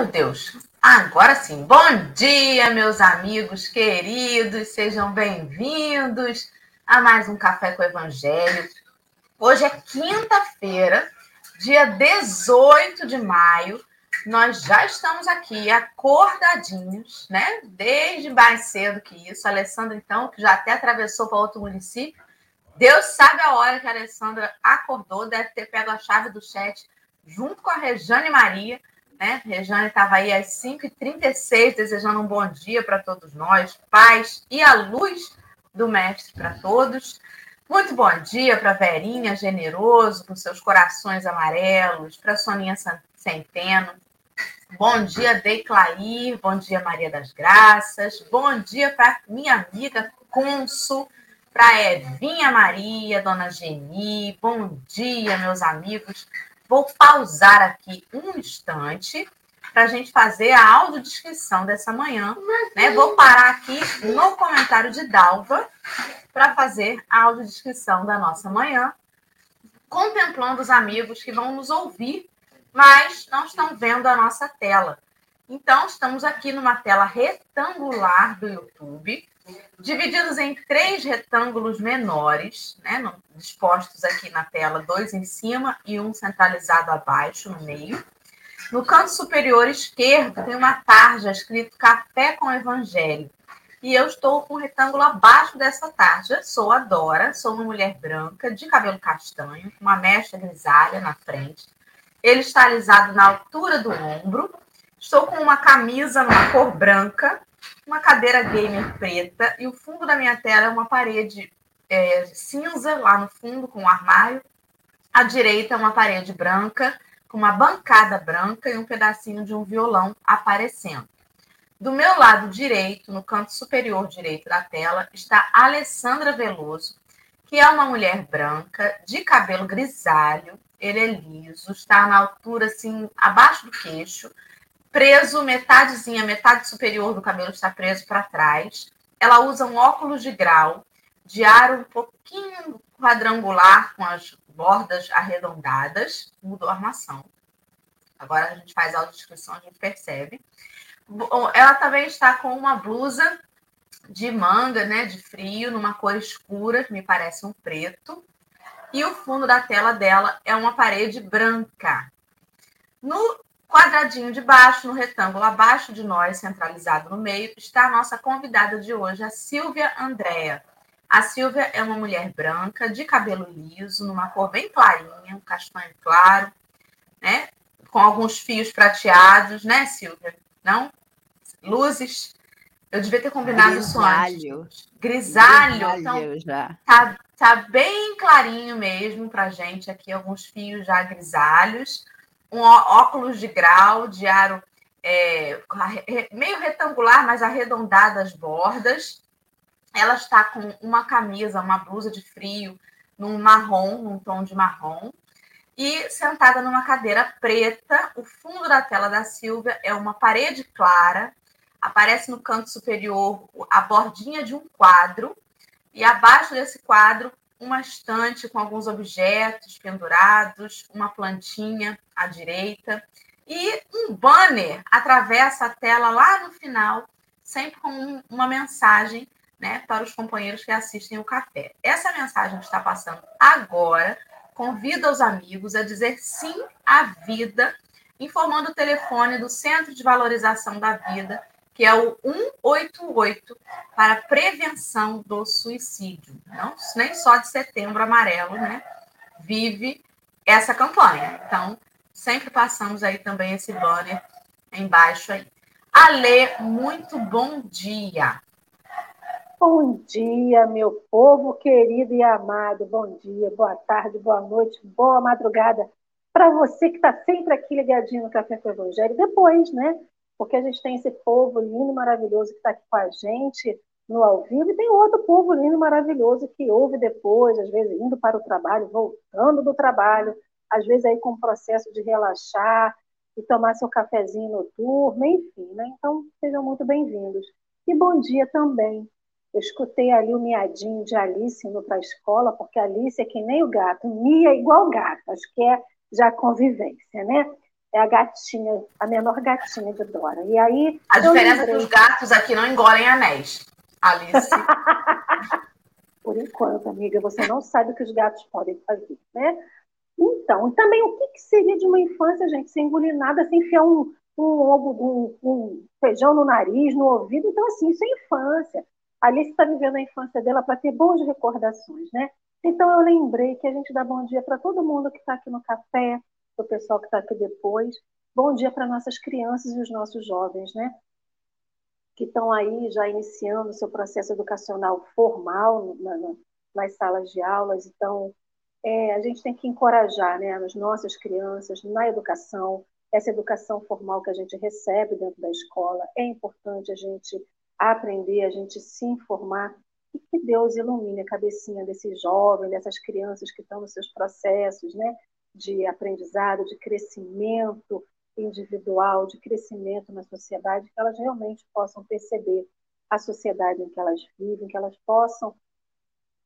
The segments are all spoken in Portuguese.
Meu Deus. Agora sim. Bom dia, meus amigos queridos. Sejam bem-vindos a mais um Café com o Evangelho. Hoje é quinta-feira, dia 18 de maio. Nós já estamos aqui acordadinhos, né? Desde mais cedo que isso. A Alessandra, então, que já até atravessou para outro município. Deus sabe a hora que a Alessandra acordou, deve ter pego a chave do chat junto com a Rejane Maria né? Rejane estava aí às 5h36, desejando um bom dia para todos nós, paz e a luz do Mestre para todos. Muito bom dia para Verinha Generoso, com seus corações amarelos, para Soninha Centeno. Bom dia, Declair. Bom dia, Maria das Graças. Bom dia para minha amiga Consul, para Evinha Maria, Dona Geni. Bom dia, meus amigos Vou pausar aqui um instante para a gente fazer a audiodescrição dessa manhã. Né? Vou parar aqui no comentário de Dalva para fazer a audiodescrição da nossa manhã, contemplando os amigos que vão nos ouvir, mas não estão vendo a nossa tela. Então, estamos aqui numa tela retangular do YouTube, divididos em três retângulos menores, né, dispostos aqui na tela, dois em cima e um centralizado abaixo, no meio. No canto superior esquerdo tem uma tarja escrito Café com Evangelho. E eu estou com um retângulo abaixo dessa tarja. Sou a Dora, sou uma mulher branca, de cabelo castanho, com uma mecha grisalha na frente. Ele está alisado na altura do ombro. Estou com uma camisa numa cor branca, uma cadeira gamer preta e o fundo da minha tela é uma parede é, cinza lá no fundo com um armário. À direita, uma parede branca com uma bancada branca e um pedacinho de um violão aparecendo. Do meu lado direito, no canto superior direito da tela, está Alessandra Veloso, que é uma mulher branca, de cabelo grisalho, ele é liso, está na altura assim, abaixo do queixo, preso, metadezinha, metade superior do cabelo está preso para trás. Ela usa um óculos de grau, de aro um pouquinho quadrangular, com as bordas arredondadas, mudou a armação. Agora a gente faz a descrição, a gente percebe. Ela também está com uma blusa de manga, né, de frio, numa cor escura, que me parece um preto. E o fundo da tela dela é uma parede branca. No Quadradinho de baixo, no retângulo abaixo de nós, centralizado no meio, está a nossa convidada de hoje, a Silvia Andréa. A Silvia é uma mulher branca, de cabelo liso, numa cor bem clarinha, um castanho claro, né? Com alguns fios prateados, né, Silvia? Não? Luzes. Eu devia ter combinado Grisalho. isso antes. Grisalho. Grisalho então, já. Tá, tá bem clarinho mesmo pra gente aqui, alguns fios já grisalhos um óculos de grau, de aro é, meio retangular, mas arredondado as bordas. Ela está com uma camisa, uma blusa de frio, num marrom, num tom de marrom, e sentada numa cadeira preta. O fundo da tela da Silvia é uma parede clara, aparece no canto superior a bordinha de um quadro, e abaixo desse quadro uma estante com alguns objetos pendurados, uma plantinha à direita e um banner atravessa a tela lá no final, sempre com uma mensagem né, para os companheiros que assistem o café. Essa mensagem que está passando agora convida os amigos a dizer sim à vida, informando o telefone do Centro de Valorização da Vida que é o 188 para prevenção do suicídio. Não, nem só de setembro amarelo, né? Vive essa campanha. Então, sempre passamos aí também esse banner embaixo aí. Alê, muito bom dia. Bom dia, meu povo querido e amado. Bom dia, boa tarde, boa noite, boa madrugada. Para você que está sempre aqui ligadinho no Café com o Evangelho, depois, né? Porque a gente tem esse povo lindo, maravilhoso que está aqui com a gente no ao vivo, e tem outro povo lindo, maravilhoso que ouve depois, às vezes indo para o trabalho, voltando do trabalho, às vezes aí com o processo de relaxar e tomar seu cafezinho noturno, enfim, né? Então, sejam muito bem-vindos. E bom dia também. Eu escutei ali o miadinho de Alice indo para a escola, porque Alice é que nem o gato, Mia igual gato, acho que é já convivência, né? É a gatinha, a menor gatinha de Dora. E aí. A diferença lembrei... é que os gatos aqui não engolem anéis. Alice. Por enquanto, amiga, você não sabe o que os gatos podem fazer, né? Então, também o que, que seria de uma infância, gente, sem engolir nada, sem enfiar um, um, um, um feijão no nariz, no ouvido? Então, assim, isso é infância. A Alice está vivendo a infância dela para ter boas recordações, né? Então, eu lembrei que a gente dá bom dia para todo mundo que está aqui no café, para o pessoal que está aqui depois. Bom dia para nossas crianças e os nossos jovens, né? Que estão aí já iniciando o seu processo educacional formal na, na, nas salas de aulas. Então, é, a gente tem que encorajar né, as nossas crianças na educação, essa educação formal que a gente recebe dentro da escola. É importante a gente aprender, a gente se informar e que Deus ilumine a cabecinha desses jovens, dessas crianças que estão nos seus processos né, de aprendizado, de crescimento individual, de crescimento na sociedade, que elas realmente possam perceber a sociedade em que elas vivem, que elas possam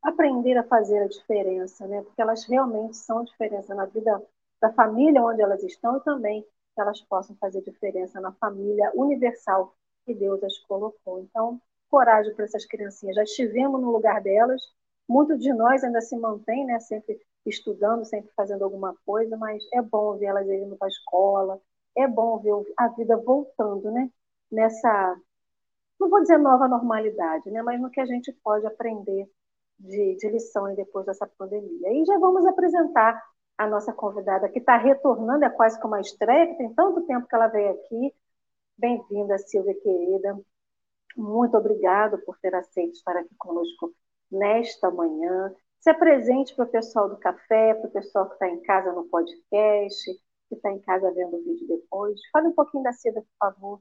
aprender a fazer a diferença, né? Porque elas realmente são diferença na vida da família onde elas estão e também que elas possam fazer diferença na família universal que Deus as colocou. Então, coragem para essas criancinhas. Já estivemos no lugar delas. Muitos de nós ainda se mantém, né? Sempre estudando, sempre fazendo alguma coisa, mas é bom ver elas indo para a escola, é bom ver a vida voltando, né? Nessa, não vou dizer nova normalidade, né? Mas no que a gente pode aprender de, de depois dessa pandemia. E já vamos apresentar a nossa convidada que está retornando, é quase como uma estreia, que tem tanto tempo que ela veio aqui. Bem-vinda, Silvia querida. Muito obrigada por ter aceito estar aqui conosco nesta manhã. Se apresente para o pessoal do café, para o pessoal que está em casa no podcast, que está em casa vendo o vídeo depois. Fale um pouquinho da Cida, por favor.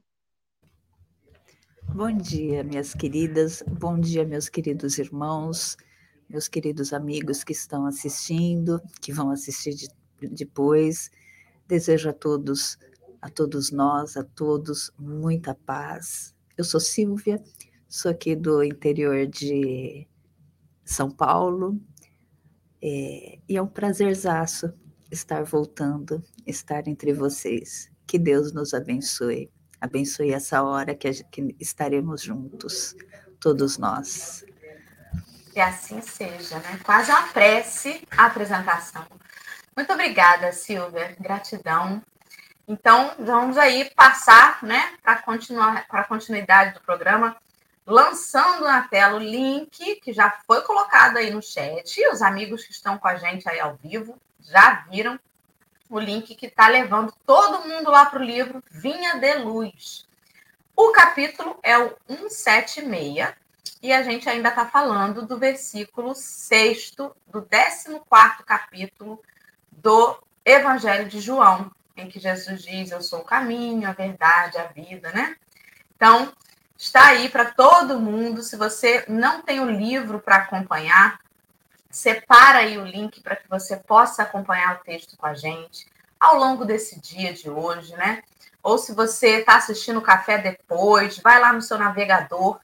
Bom dia, minhas queridas. Bom dia, meus queridos irmãos, meus queridos amigos que estão assistindo, que vão assistir de, depois. Desejo a todos, a todos nós, a todos, muita paz, eu sou Silvia, sou aqui do interior de São Paulo, é, e é um prazerzaço estar voltando, estar entre vocês. Que Deus nos abençoe. Abençoe essa hora que, que estaremos juntos, todos nós. Que assim seja, né? Quase uma prece a apresentação. Muito obrigada, Silvia. Gratidão então, vamos aí passar, né, para continuar para a continuidade do programa, lançando na tela o link que já foi colocado aí no chat. Os amigos que estão com a gente aí ao vivo já viram o link que está levando todo mundo lá para o livro Vinha de Luz. O capítulo é o 176 e a gente ainda está falando do versículo 6 do 14 capítulo do Evangelho de João, em que Jesus diz: Eu sou o caminho, a verdade, a vida, né? Então, está aí para todo mundo. Se você não tem o livro para acompanhar, separa aí o link para que você possa acompanhar o texto com a gente ao longo desse dia de hoje, né? Ou se você está assistindo o café depois, vai lá no seu navegador,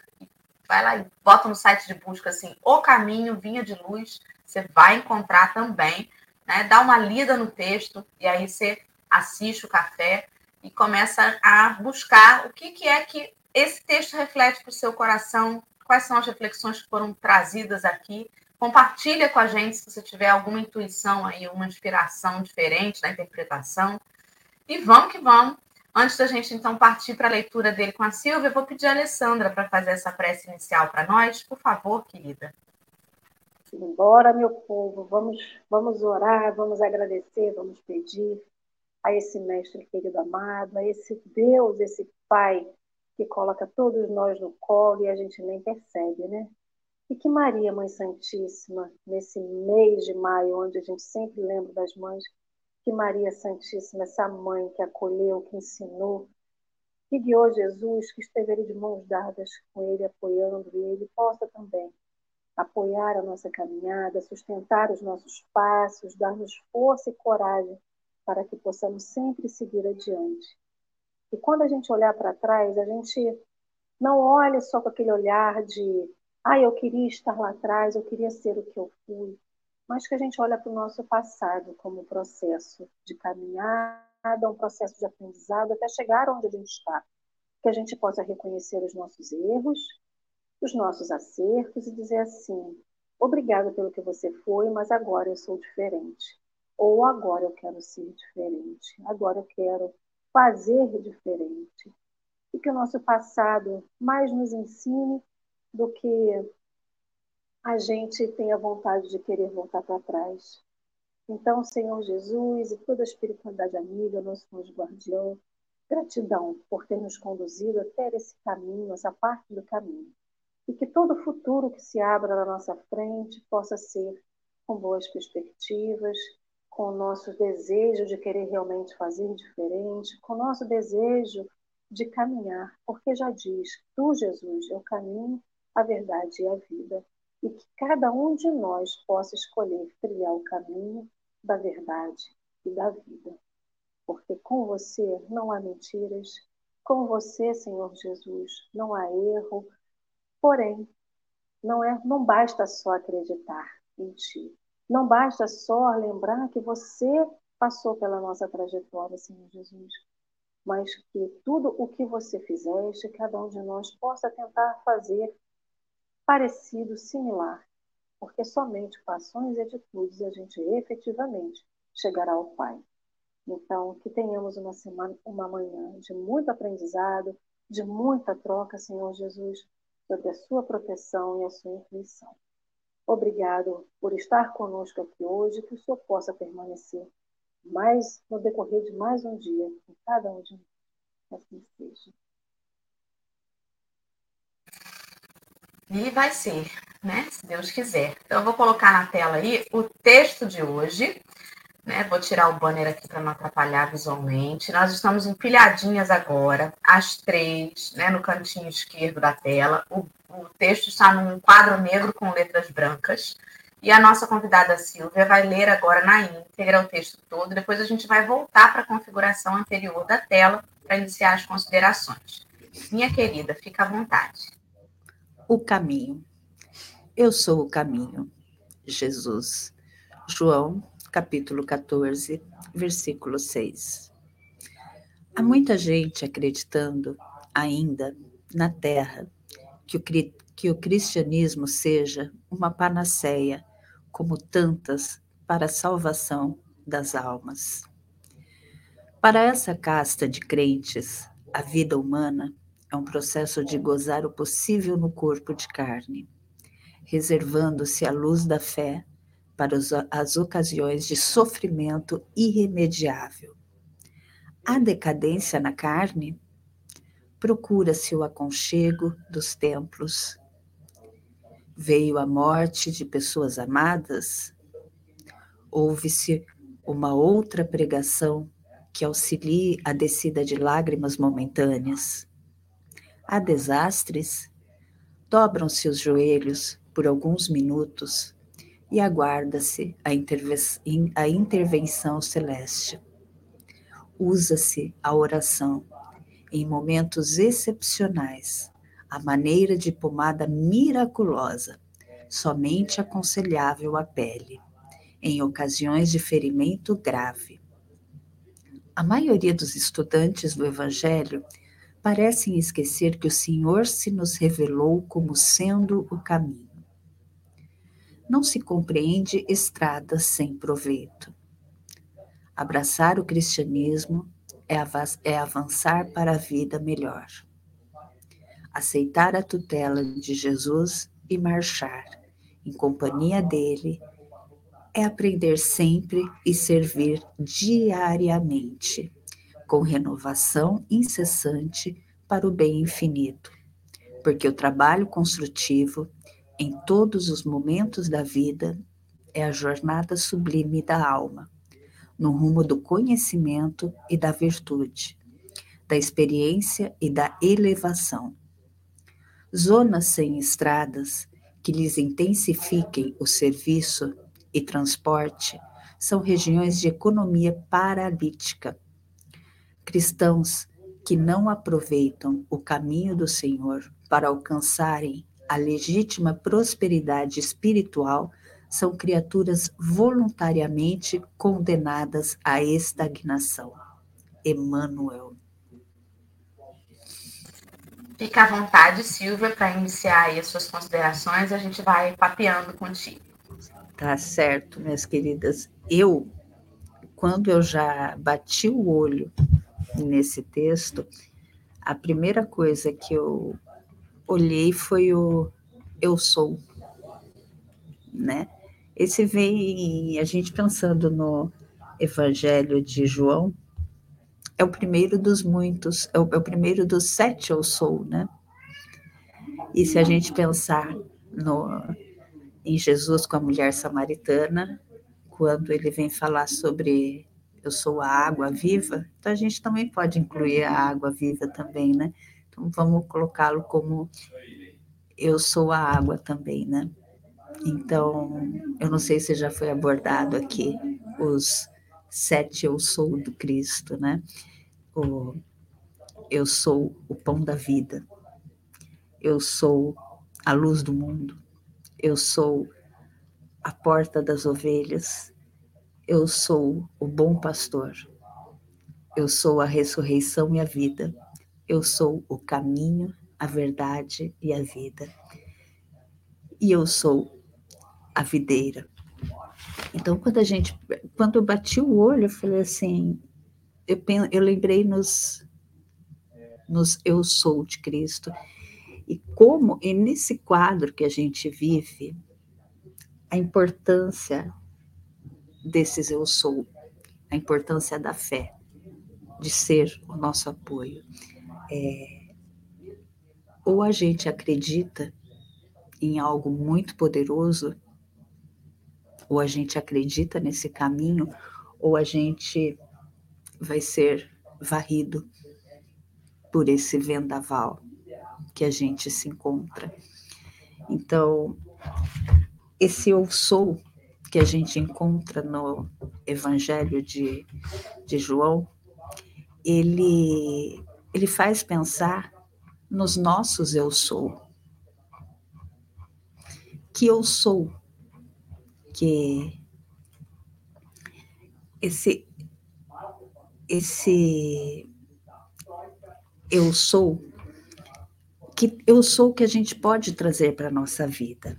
vai lá e bota no site de busca assim, O Caminho Vinha de Luz, você vai encontrar também, né? Dá uma lida no texto e aí você assiste o café e começa a buscar o que, que é que esse texto reflete para o seu coração, quais são as reflexões que foram trazidas aqui. Compartilha com a gente se você tiver alguma intuição aí, uma inspiração diferente na interpretação. E vamos que vamos. Antes da gente então partir para a leitura dele com a Silvia, eu vou pedir a Alessandra para fazer essa prece inicial para nós, por favor, querida. Embora, meu povo, vamos, vamos orar, vamos agradecer, vamos pedir a esse mestre querido amado, a esse Deus, esse Pai que coloca todos nós no colo e a gente nem percebe, né? E que Maria, Mãe Santíssima, nesse mês de maio, onde a gente sempre lembra das mães, que Maria Santíssima, essa mãe que acolheu, que ensinou, que guiou Jesus, que esteve ali de mãos dadas com ele, apoiando, ele possa também apoiar a nossa caminhada, sustentar os nossos passos, dar-nos força e coragem para que possamos sempre seguir adiante. E quando a gente olhar para trás, a gente não olha só com aquele olhar de, ah, eu queria estar lá atrás, eu queria ser o que eu fui, mas que a gente olha para o nosso passado como processo de caminhar um processo de aprendizado até chegar onde a gente está. Que a gente possa reconhecer os nossos erros, os nossos acertos e dizer assim: obrigada pelo que você foi, mas agora eu sou diferente. Ou agora eu quero ser diferente. Agora eu quero fazer diferente. E que o nosso passado mais nos ensine do que a gente tenha vontade de querer voltar para trás. Então, Senhor Jesus e toda a espiritualidade amiga, nosso anjo guardião, gratidão por ter nos conduzido até esse caminho, essa parte do caminho. E que todo futuro que se abra na nossa frente possa ser com boas perspectivas, com o nosso desejo de querer realmente fazer diferente, com o nosso desejo de caminhar, porque já diz: Tu, Jesus, é o caminho, a verdade e a vida e que cada um de nós possa escolher trilhar o caminho da verdade e da vida. Porque com você não há mentiras, com você, Senhor Jesus, não há erro. Porém, não é, não basta só acreditar em ti. Não basta só lembrar que você passou pela nossa trajetória, Senhor Jesus, mas que tudo o que você fizeste, cada um de nós possa tentar fazer parecido, similar, porque somente com ações e atitudes a gente efetivamente chegará ao Pai. Então, que tenhamos uma semana, uma manhã de muito aprendizado, de muita troca, Senhor Jesus, sobre a sua proteção e a sua intuição. Obrigado por estar conosco aqui hoje, que o Senhor possa permanecer mais no decorrer de mais um dia com cada um de nós. Assim seja. E vai ser, né? Se Deus quiser. Então, eu vou colocar na tela aí o texto de hoje. Né? Vou tirar o banner aqui para não atrapalhar visualmente. Nós estamos empilhadinhas agora, às três, né? no cantinho esquerdo da tela. O, o texto está num quadro negro com letras brancas. E a nossa convidada Silvia vai ler agora na íntegra o texto todo. Depois a gente vai voltar para a configuração anterior da tela para iniciar as considerações. Minha querida, fica à vontade o caminho. Eu sou o caminho. Jesus. João, capítulo 14, versículo 6. Há muita gente acreditando ainda na terra que o, que o cristianismo seja uma panaceia, como tantas, para a salvação das almas. Para essa casta de crentes, a vida humana é um processo de gozar o possível no corpo de carne, reservando-se a luz da fé para as ocasiões de sofrimento irremediável. A decadência na carne procura-se o aconchego dos templos. Veio a morte de pessoas amadas? Houve-se uma outra pregação que auxilie a descida de lágrimas momentâneas? há desastres, dobram-se os joelhos por alguns minutos e aguarda-se a, a intervenção celeste. Usa-se a oração em momentos excepcionais, a maneira de pomada miraculosa, somente aconselhável à pele, em ocasiões de ferimento grave. A maioria dos estudantes do Evangelho parecem esquecer que o Senhor se nos revelou como sendo o caminho. Não se compreende estrada sem proveito. Abraçar o cristianismo é, é avançar para a vida melhor. Aceitar a tutela de Jesus e marchar em companhia dele é aprender sempre e servir diariamente com renovação incessante para o bem infinito, porque o trabalho construtivo, em todos os momentos da vida, é a jornada sublime da alma, no rumo do conhecimento e da virtude, da experiência e da elevação. Zonas sem estradas que lhes intensifiquem o serviço e transporte são regiões de economia paralítica Cristãos que não aproveitam o caminho do Senhor para alcançarem a legítima prosperidade espiritual são criaturas voluntariamente condenadas à estagnação. Emmanuel. Fica à vontade, Silvia, para iniciar aí as suas considerações, a gente vai papeando contigo. Tá certo, minhas queridas. Eu, quando eu já bati o olho nesse texto, a primeira coisa que eu olhei foi o eu sou, né? Esse vem a gente pensando no Evangelho de João, é o primeiro dos muitos, é o, é o primeiro dos sete eu sou, né? E se a gente pensar no, em Jesus com a mulher samaritana, quando ele vem falar sobre eu sou a água viva, então a gente também pode incluir a água viva também, né? Vamos colocá-lo como eu sou a água também, né? Então, eu não sei se já foi abordado aqui os sete eu sou do Cristo, né? O, eu sou o pão da vida, eu sou a luz do mundo, eu sou a porta das ovelhas, eu sou o bom pastor, eu sou a ressurreição e a vida, eu sou o caminho, a verdade e a vida, e eu sou a videira. Então, quando a gente, quando eu bati o olho, eu falei assim, eu, eu lembrei nos, nos Eu Sou de Cristo, e como, e nesse quadro que a gente vive, a importância desses Eu Sou, a importância da fé, de ser o nosso apoio. É, ou a gente acredita em algo muito poderoso, ou a gente acredita nesse caminho, ou a gente vai ser varrido por esse vendaval que a gente se encontra. Então, esse eu sou que a gente encontra no Evangelho de, de João, ele, ele faz pensar nos nossos eu sou. Que eu sou que esse esse eu sou que eu sou que a gente pode trazer para a nossa vida.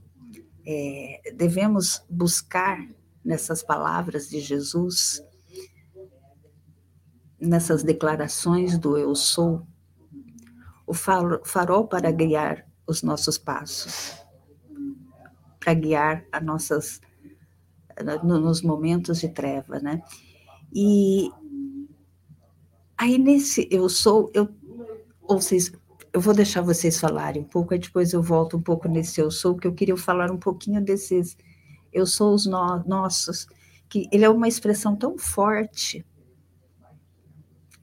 É, devemos buscar nessas palavras de Jesus, nessas declarações do eu sou, o farol para guiar os nossos passos, para guiar as nossas nos momentos de treva, né? E aí nesse eu sou, eu ou vocês, eu vou deixar vocês falarem um pouco, aí depois eu volto um pouco nesse eu sou, que eu queria falar um pouquinho desses eu sou os no, nossos, que ele é uma expressão tão forte,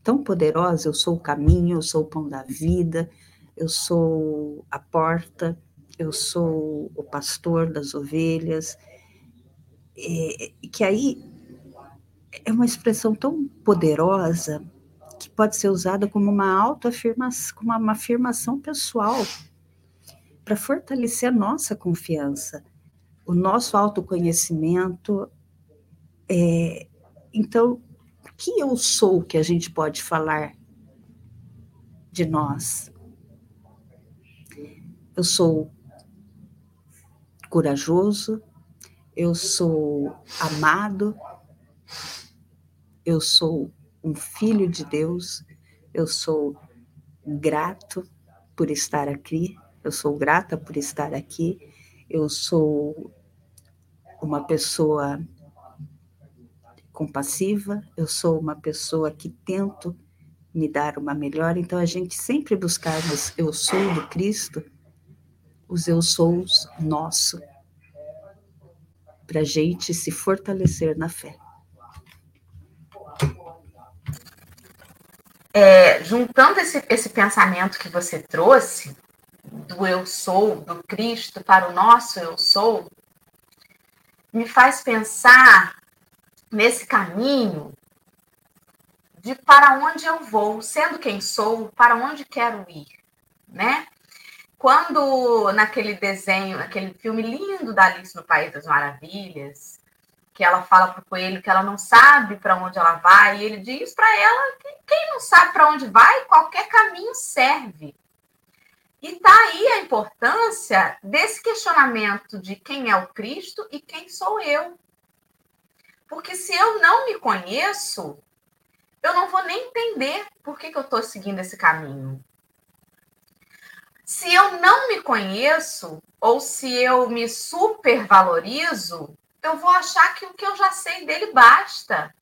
tão poderosa, eu sou o caminho, eu sou o pão da vida, eu sou a porta, eu sou o pastor das ovelhas, é, que aí é uma expressão tão poderosa que pode ser usada como uma autoafirmação, como uma afirmação pessoal para fortalecer a nossa confiança, o nosso autoconhecimento. É, então, que eu sou que a gente pode falar de nós? Eu sou corajoso, eu sou amado, eu sou um filho de Deus, eu sou grato por estar aqui, eu sou grata por estar aqui, eu sou uma pessoa compassiva, eu sou uma pessoa que tento me dar uma melhor, então a gente sempre buscar nos eu sou do Cristo, os eu sou nosso, para a gente se fortalecer na fé. É, juntando esse, esse pensamento que você trouxe, do eu sou, do Cristo para o nosso eu sou, me faz pensar nesse caminho de para onde eu vou, sendo quem sou, para onde quero ir, né? Quando naquele desenho, naquele filme lindo da Alice no País das Maravilhas, que ela fala para o coelho que ela não sabe para onde ela vai, e ele diz para ela que quem não sabe para onde vai, qualquer caminho serve. E está aí a importância desse questionamento de quem é o Cristo e quem sou eu. Porque se eu não me conheço, eu não vou nem entender por que, que eu estou seguindo esse caminho. Se eu não me conheço, ou se eu me supervalorizo, eu vou achar que o que eu já sei dele basta.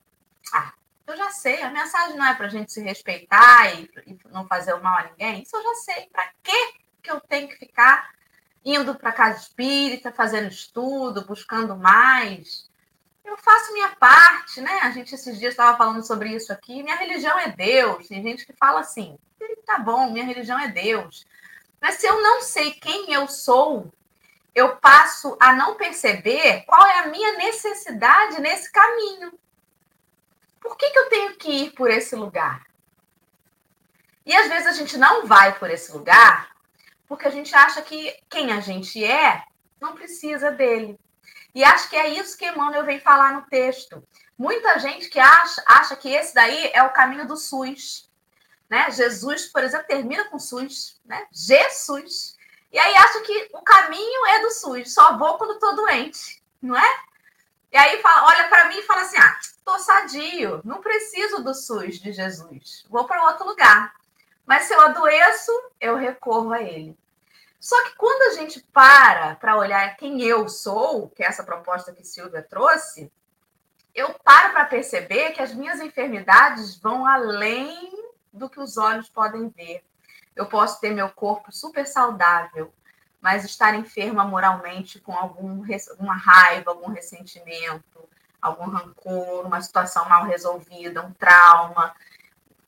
Ah, eu já sei, a mensagem não é para a gente se respeitar e, e, não fazer o mal a ninguém. Isso eu já sei. Para que eu tenho que ficar indo para casa espírita, fazendo estudo, buscando mais? Eu faço minha parte, né? A gente esses dias estava falando sobre isso aqui. Minha religião é Deus. Tem gente que fala assim: tá bom, minha religião é Deus. Mas se eu não sei quem eu sou, eu passo a não perceber qual é a minha necessidade nesse caminho. Por que, que eu tenho que ir por esse lugar? E às vezes a gente não vai por esse lugar porque a gente acha que quem a gente é não precisa dele. E acho que é isso que Emmanuel vem falar no texto. Muita gente que acha, acha que esse daí é o caminho do SUS. Né? Jesus, por exemplo, termina com SUS, né? Jesus. E aí acha que o caminho é do SUS, só vou quando estou doente, não é? E aí fala, olha para mim e fala assim: ah, tô sadio, não preciso do SUS de Jesus, vou para outro lugar. Mas se eu adoeço, eu recorro a ele. Só que quando a gente para para olhar quem eu sou, que é essa proposta que Silvia trouxe, eu paro para perceber que as minhas enfermidades vão além do que os olhos podem ver. Eu posso ter meu corpo super saudável, mas estar enferma moralmente com algum, alguma raiva, algum ressentimento, algum rancor, uma situação mal resolvida, um trauma.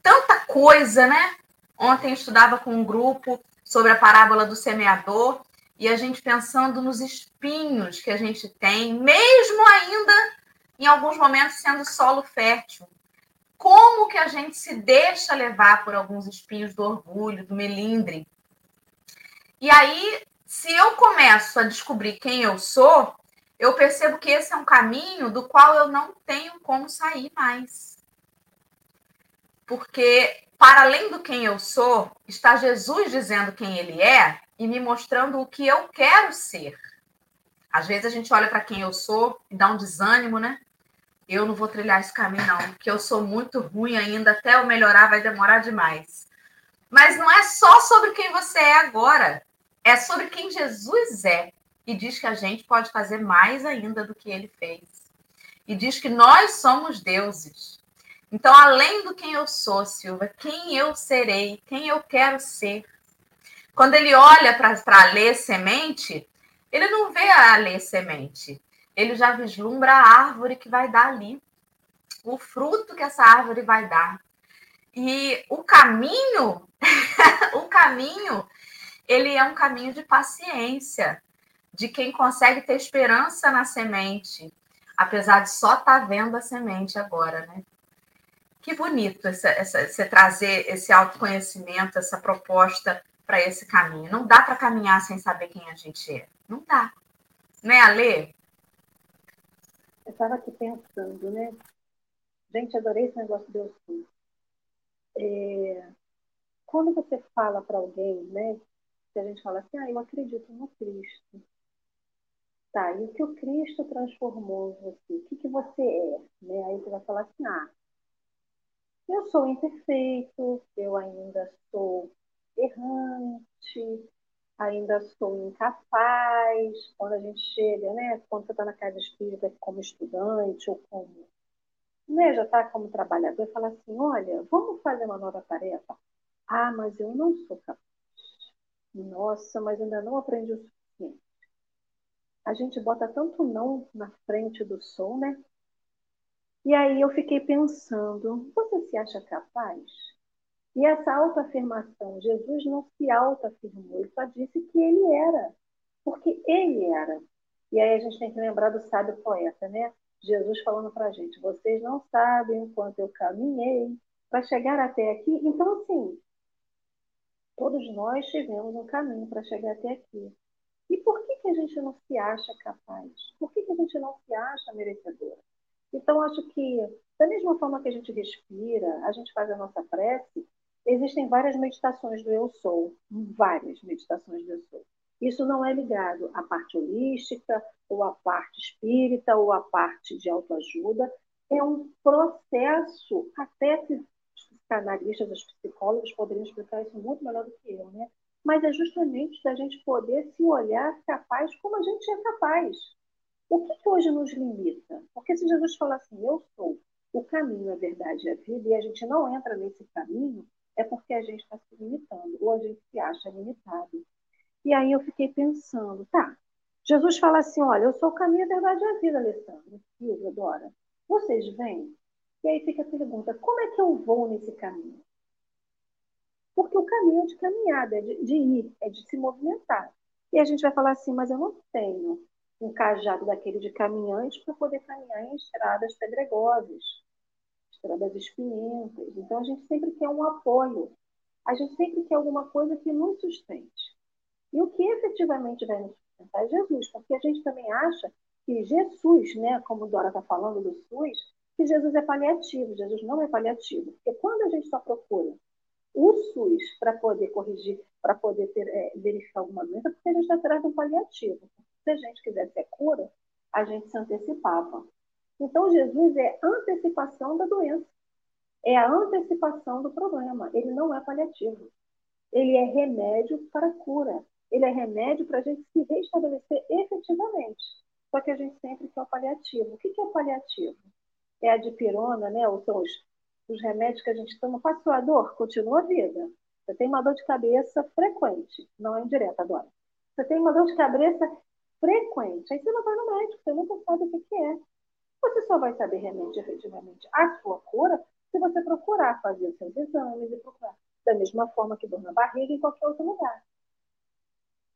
Tanta coisa, né? Ontem eu estudava com um grupo sobre a parábola do semeador e a gente pensando nos espinhos que a gente tem, mesmo ainda em alguns momentos sendo solo fértil como que a gente se deixa levar por alguns espinhos do orgulho, do melindre. E aí, se eu começo a descobrir quem eu sou, eu percebo que esse é um caminho do qual eu não tenho como sair mais. Porque, para além do quem eu sou, está Jesus dizendo quem ele é e me mostrando o que eu quero ser. Às vezes a gente olha para quem eu sou e dá um desânimo, né? eu não vou trilhar esse caminho, não, porque eu sou muito ruim ainda, até eu melhorar vai demorar demais. Mas não é só sobre quem você é agora, é sobre quem Jesus é. E diz que a gente pode fazer mais ainda do que ele fez. E diz que nós somos deuses. Então, além do quem eu sou, Silva, quem eu serei, quem eu quero ser. Quando ele olha para a lei semente, ele não vê a lei semente ele já vislumbra a árvore que vai dar ali, o fruto que essa árvore vai dar. E o caminho, o caminho, ele é um caminho de paciência, de quem consegue ter esperança na semente, apesar de só estar tá vendo a semente agora, né? Que bonito essa, essa, você trazer esse autoconhecimento, essa proposta para esse caminho. Não dá para caminhar sem saber quem a gente é. Não dá. Né, Ale? Eu estava aqui pensando, né? Gente, adorei esse negócio de eu. É, quando você fala para alguém, né? Que a gente fala assim, ah, eu acredito no Cristo. Tá, e o que o Cristo transformou em você? O que, que você é? Né? Aí você vai falar assim, ah, eu sou imperfeito, eu ainda sou errante, ainda sou incapaz, quando a gente chega, né, quando você está na casa espírita como estudante ou como, né, já está como trabalhador, e fala assim, olha, vamos fazer uma nova tarefa? Ah, mas eu não sou capaz. Nossa, mas ainda não aprendi o suficiente. A gente bota tanto não na frente do som, né? E aí eu fiquei pensando, você se acha capaz? E essa autoafirmação, Jesus não se autoafirmou, ele só disse que ele era, porque ele era. E aí a gente tem que lembrar do sábio poeta, né? Jesus falando para a gente: vocês não sabem o quanto eu caminhei para chegar até aqui. Então, assim, todos nós tivemos um caminho para chegar até aqui. E por que, que a gente não se acha capaz? Por que, que a gente não se acha merecedora? Então, acho que, da mesma forma que a gente respira, a gente faz a nossa prece, existem várias meditações do Eu Sou, várias meditações do Eu Sou. Isso não é ligado à parte holística, ou à parte espírita, ou à parte de autoajuda. É um processo, até que os psicanalistas, os psicólogos poderiam explicar isso muito melhor do que eu, né? Mas é justamente da gente poder se olhar capaz como a gente é capaz. O que, que hoje nos limita? Porque se Jesus falar assim, eu sou o caminho, a verdade e a vida, e a gente não entra nesse caminho, é porque a gente está se limitando, ou a gente se acha limitado. E aí eu fiquei pensando, tá, Jesus fala assim, olha, eu sou o caminho, a verdade e a vida, Alessandra, Silvia, Dora. Vocês vêm? E aí fica a pergunta, como é que eu vou nesse caminho? Porque o caminho é de caminhada, é de, de ir, é de se movimentar. E a gente vai falar assim, mas eu não tenho um cajado daquele de caminhante para poder caminhar em estradas pedregosas, estradas espinhentas. Então a gente sempre quer um apoio, a gente sempre quer alguma coisa que nos sustente. E o que efetivamente vai nos sustentar é Jesus, porque a gente também acha que Jesus, né, como Dora está falando do SUS, que Jesus é paliativo. Jesus não é paliativo, porque quando a gente só procura o SUS para poder corrigir, para poder ter, é, verificar alguma doença, porque a gente está atrás de um paliativo. Se a gente quisesse a cura, a gente se antecipava. Então, Jesus é antecipação da doença. É a antecipação do problema. Ele não é paliativo. Ele é remédio para a cura ele é remédio para a gente se restabelecer efetivamente. Só que a gente sempre quer o paliativo. O que é o paliativo? É a dipirona, né? Ou são os, os remédios que a gente toma. Faz sua dor, continua a vida. Você tem uma dor de cabeça frequente, não é indireta agora. Você tem uma dor de cabeça frequente. Aí você não vai no médico, você nunca sabe o que, que é. Você só vai saber realmente, efetivamente, a sua cura se você procurar fazer os seus exames e procurar. Da mesma forma que dor na barriga em qualquer outro lugar.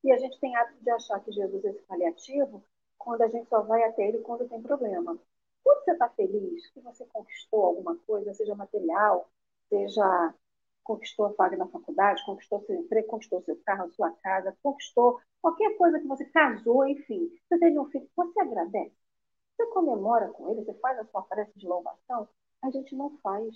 E a gente tem hábito de achar que Jesus é esse paliativo quando a gente só vai até ele quando tem problema. Quando você está feliz, que você conquistou alguma coisa, seja material, seja conquistou a vaga na faculdade, conquistou seu emprego, conquistou seu carro, sua casa, conquistou qualquer coisa que você casou, enfim, você teve um filho, você agradece, você comemora com ele, você faz a sua prece de louvação, a gente não faz.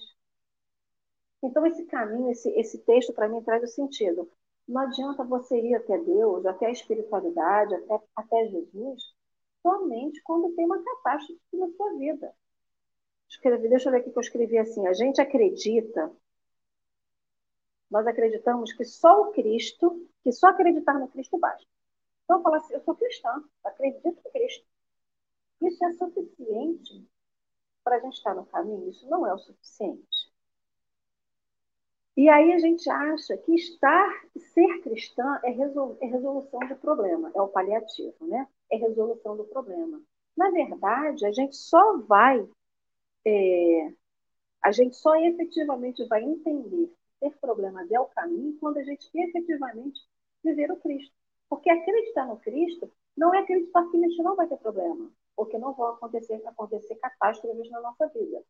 Então, esse caminho, esse, esse texto, para mim, traz o sentido. Não adianta você ir até Deus, até a espiritualidade, até, até Jesus, somente quando tem uma catástrofe na sua vida. Escrevi, deixa eu ver aqui que eu escrevi assim. A gente acredita, nós acreditamos que só o Cristo, que só acreditar no Cristo basta. Então, eu falo assim, eu sou cristã, acredito em Cristo. Isso é suficiente para a gente estar no caminho? Isso não é o suficiente. E aí a gente acha que estar, ser cristã é, é resolução de problema, é o paliativo, né? É resolução do problema. Na verdade, a gente só vai, é, a gente só efetivamente vai entender ter problemas é o caminho quando a gente efetivamente viver o Cristo. Porque acreditar no Cristo não é acreditar que a gente não vai ter problema, ou que não vão acontecer, acontecer catástrofes na nossa vida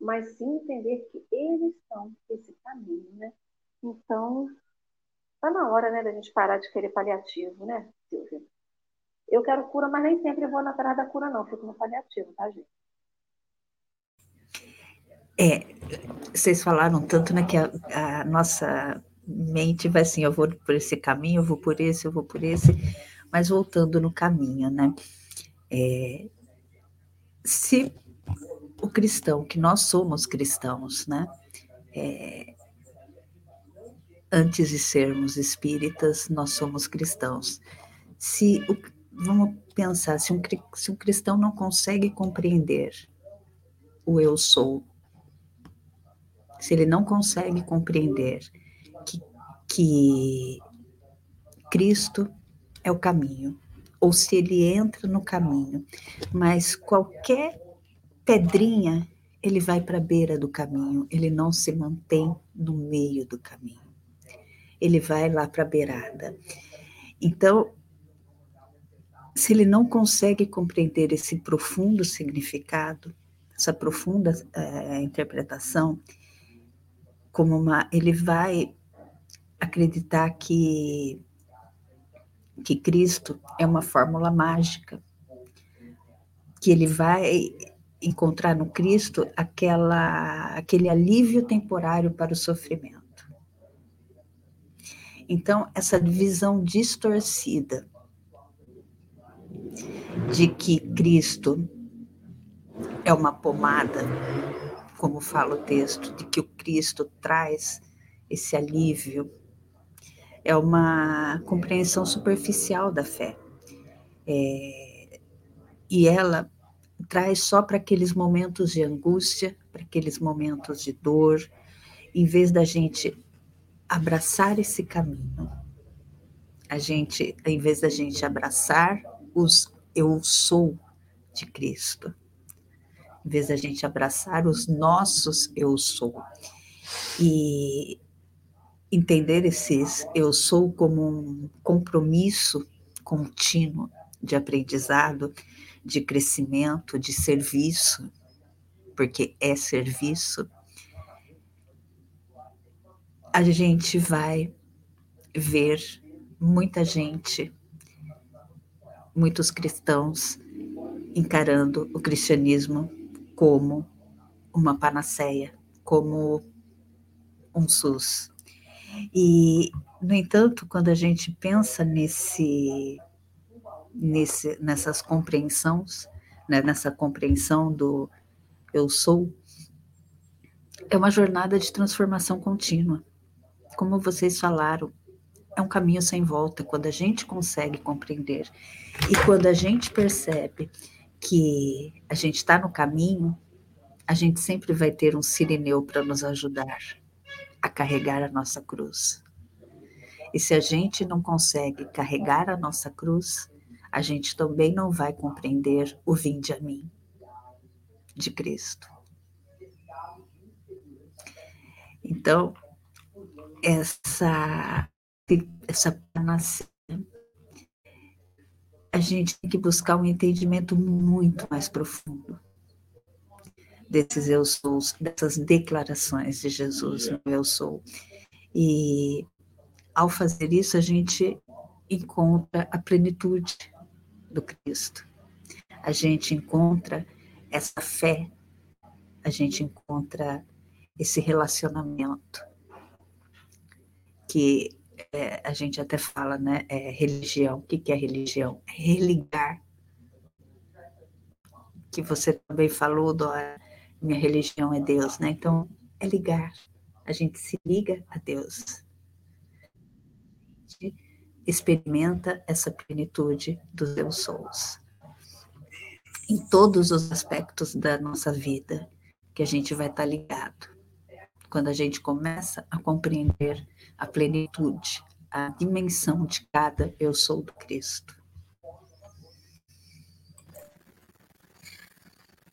mas sim entender que eles são esse caminho, né? Então, tá na hora, né, da gente parar de querer paliativo, né, Silvia? Eu quero cura, mas nem sempre vou na atrás da cura, não, fico no paliativo, tá, gente? É, vocês falaram tanto, né, que a, a nossa mente vai assim, eu vou por esse caminho, eu vou por esse, eu vou por esse, mas voltando no caminho, né? É, se o cristão, que nós somos cristãos, né? É, antes de sermos espíritas, nós somos cristãos. Se o, vamos pensar, se um, se um cristão não consegue compreender o eu sou, se ele não consegue compreender que, que Cristo é o caminho, ou se ele entra no caminho, mas qualquer pedrinha, ele vai para a beira do caminho, ele não se mantém no meio do caminho. Ele vai lá para a beirada. Então, se ele não consegue compreender esse profundo significado, essa profunda é, interpretação, como uma, ele vai acreditar que que Cristo é uma fórmula mágica, que ele vai encontrar no Cristo aquela, aquele alívio temporário para o sofrimento. Então, essa visão distorcida de que Cristo é uma pomada, como fala o texto, de que o Cristo traz esse alívio, é uma compreensão superficial da fé. É, e ela traz só para aqueles momentos de angústia, para aqueles momentos de dor, em vez da gente abraçar esse caminho. A gente, em vez da gente abraçar os eu sou de Cristo, em vez da gente abraçar os nossos eu sou. E entender esses eu sou como um compromisso contínuo de aprendizado, de crescimento, de serviço, porque é serviço, a gente vai ver muita gente, muitos cristãos encarando o cristianismo como uma panaceia, como um SUS. E, no entanto, quando a gente pensa nesse, nesse nessas compreensões, né, nessa compreensão do eu sou, é uma jornada de transformação contínua como vocês falaram, é um caminho sem volta quando a gente consegue compreender e quando a gente percebe que a gente está no caminho, a gente sempre vai ter um sirineu para nos ajudar a carregar a nossa cruz. E se a gente não consegue carregar a nossa cruz, a gente também não vai compreender o vinde a mim de Cristo. Então, essa essa nascer, a gente tem que buscar um entendimento muito mais profundo desses eu sou, dessas declarações de Jesus no eu sou. E ao fazer isso, a gente encontra a plenitude do Cristo. A gente encontra essa fé, a gente encontra esse relacionamento que é, a gente até fala, né? É, religião. O que, que é religião? É religar. Que você também falou, Dora, minha religião é Deus, né? Então, é ligar. A gente se liga a Deus. Experimenta essa plenitude dos seus sous. Em todos os aspectos da nossa vida, que a gente vai estar ligado quando a gente começa a compreender a plenitude, a dimensão de cada eu sou do Cristo.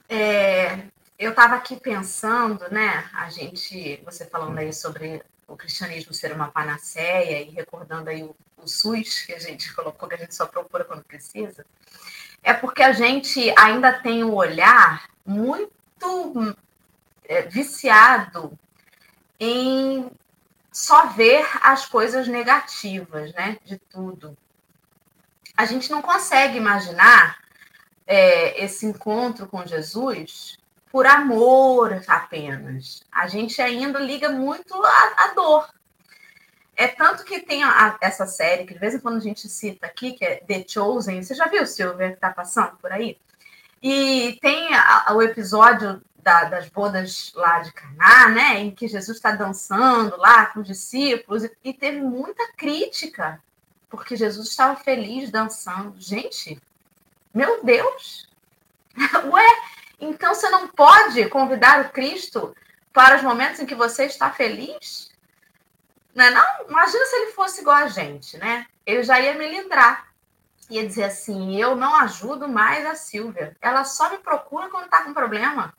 É, eu estava aqui pensando, né? A gente, você falando aí sobre o cristianismo ser uma panaceia e recordando aí o, o SUS que a gente colocou, que a gente só procura quando precisa, é porque a gente ainda tem um olhar muito é, viciado em só ver as coisas negativas, né, de tudo. A gente não consegue imaginar é, esse encontro com Jesus por amor apenas. A gente ainda liga muito à, dor. É tanto que tem a, essa série que de vez em quando a gente cita aqui, que é The Chosen. Você já viu, Silvia, que está passando por aí? E tem a, o episódio da, das bodas lá de Caná, né, em que Jesus está dançando lá com os discípulos, e, teve muita crítica, porque Jesus estava feliz dançando. Gente, meu Deus! Ué, então você não pode convidar o Cristo para os momentos em que você está feliz? Não, é não? Imagina se ele fosse igual a gente, né? Ele já ia me lindrar. Ia dizer assim: eu não ajudo mais a Silvia. Ela só me procura quando está com problema.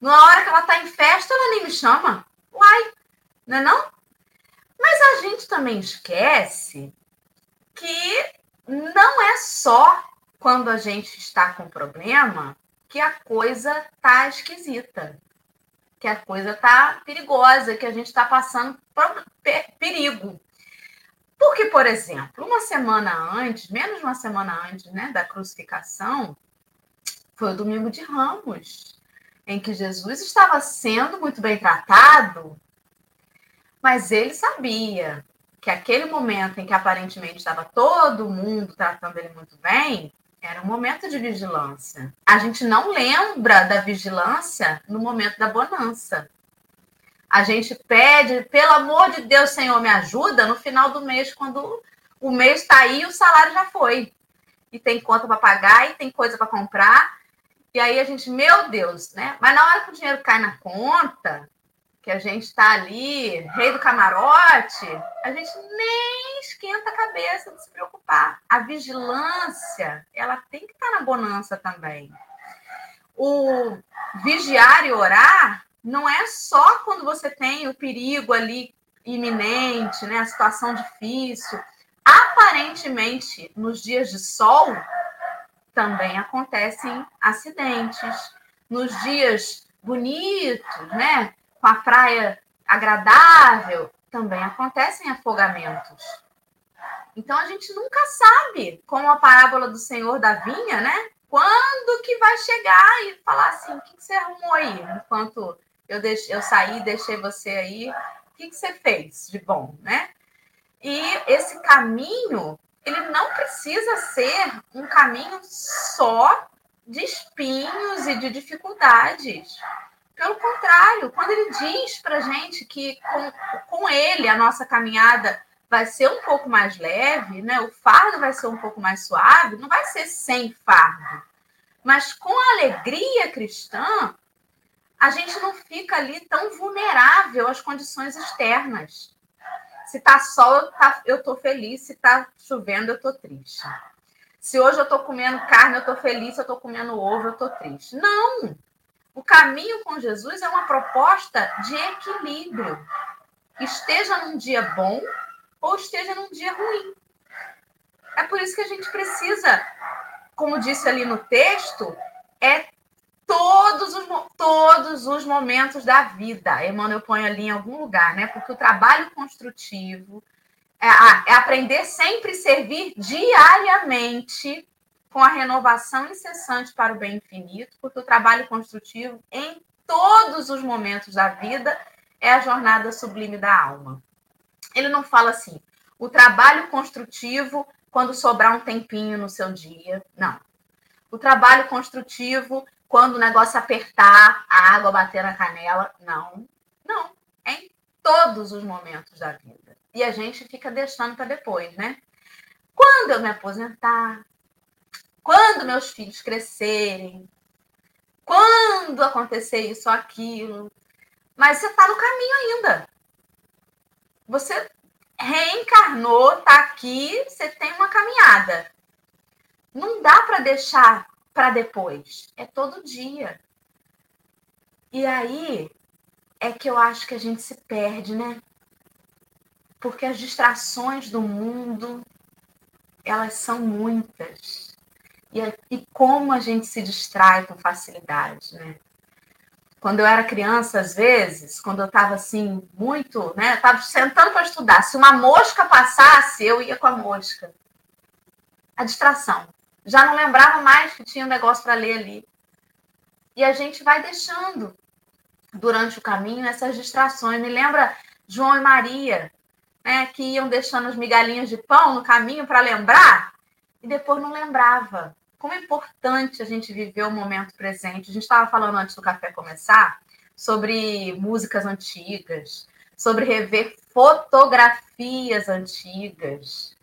Na hora que ela está em festa, ela nem me chama. Uai, não é não? Mas a gente também esquece que não é só quando a gente está com problema que a coisa tá esquisita, que a coisa tá perigosa, que a gente está passando perigo. Porque, por exemplo, uma semana antes, menos de uma semana antes né, da crucificação, foi o domingo de Ramos, em que Jesus estava sendo muito bem tratado, mas ele sabia que aquele momento em que aparentemente estava todo mundo tratando ele muito bem, era um momento de vigilância. A gente não lembra da vigilância no momento da bonança. A gente pede, pelo amor de Deus, Senhor, me ajuda no final do mês, quando o mês está aí e o salário já foi. E tem conta para pagar e tem coisa para comprar. E aí a gente, meu Deus, né? Mas na hora que o dinheiro cai na conta, que a gente está ali, rei do camarote, a gente nem esquenta a cabeça de se preocupar. A vigilância, ela tem que estar tá na bonança também. O vigiar e orar não é só quando você tem o perigo ali iminente, né, a situação difícil. Aparentemente, nos dias de sol, também acontecem acidentes. Nos dias bonitos, né, com a praia agradável, também acontecem afogamentos. Então a gente nunca sabe, como a parábola do Senhor da vinha, né? Quando que vai chegar e falar assim, o que, que você arrumou aí? Enquanto eu, eu saí, deixei você aí, o que, que você fez de bom, né? E esse caminho, ele não precisa ser um caminho só de espinhos e de dificuldades. Pelo contrário, quando ele diz para gente que com, com ele a nossa caminhada vai ser um pouco mais leve, né? O fardo vai ser um pouco mais suave, não vai ser sem fardo. Mas com a alegria cristã, a gente não fica ali tão vulnerável às condições externas. Se tá sol, tá, eu tô feliz. Se tá chovendo, eu tô triste. Se hoje eu tô comendo carne, eu tô feliz. Se eu tô comendo ovo, eu tô triste. Não! O caminho com Jesus é uma proposta de equilíbrio. Esteja num dia bom ou esteja num dia ruim. É por isso que a gente precisa, como disse ali no texto, é todos os, todos os momentos da vida. Emmanuel põe ali em algum lugar, né? Porque o trabalho construtivo é, é aprender sempre servir diariamente com a renovação incessante para o bem infinito, porque o trabalho construtivo, em todos os momentos da vida, é a jornada sublime da alma. Ele não fala assim, o trabalho construtivo quando sobrar um tempinho no seu dia. Não. O trabalho construtivo quando o negócio apertar, a água bater na canela. Não. Não. É em todos os momentos da vida. E a gente fica deixando para depois, né? Quando eu me aposentar, quando meus filhos crescerem, quando acontecer isso ou aquilo. Mas você está no caminho ainda. Você reencarnou, está aqui, você tem uma caminhada. Não dá para deixar para depois. É todo dia. E aí é que eu acho que a gente se perde, né? Porque as distrações do mundo, elas são muitas. E, e como a gente se distrai com facilidade, né? Quando eu era criança, às vezes, quando eu estava assim, muito, né? Estava sentando para estudar. Se uma mosca passasse, eu ia com a mosca. A distração. Já não lembrava mais que tinha um negócio para ler ali. E a gente vai deixando durante o caminho essas distrações. Me lembra João e Maria, né, que iam deixando as migalhinhas de pão no caminho para lembrar e depois não lembrava. Como é importante a gente viver o momento presente. A gente estava falando antes do café começar sobre músicas antigas, sobre rever fotografias antigas.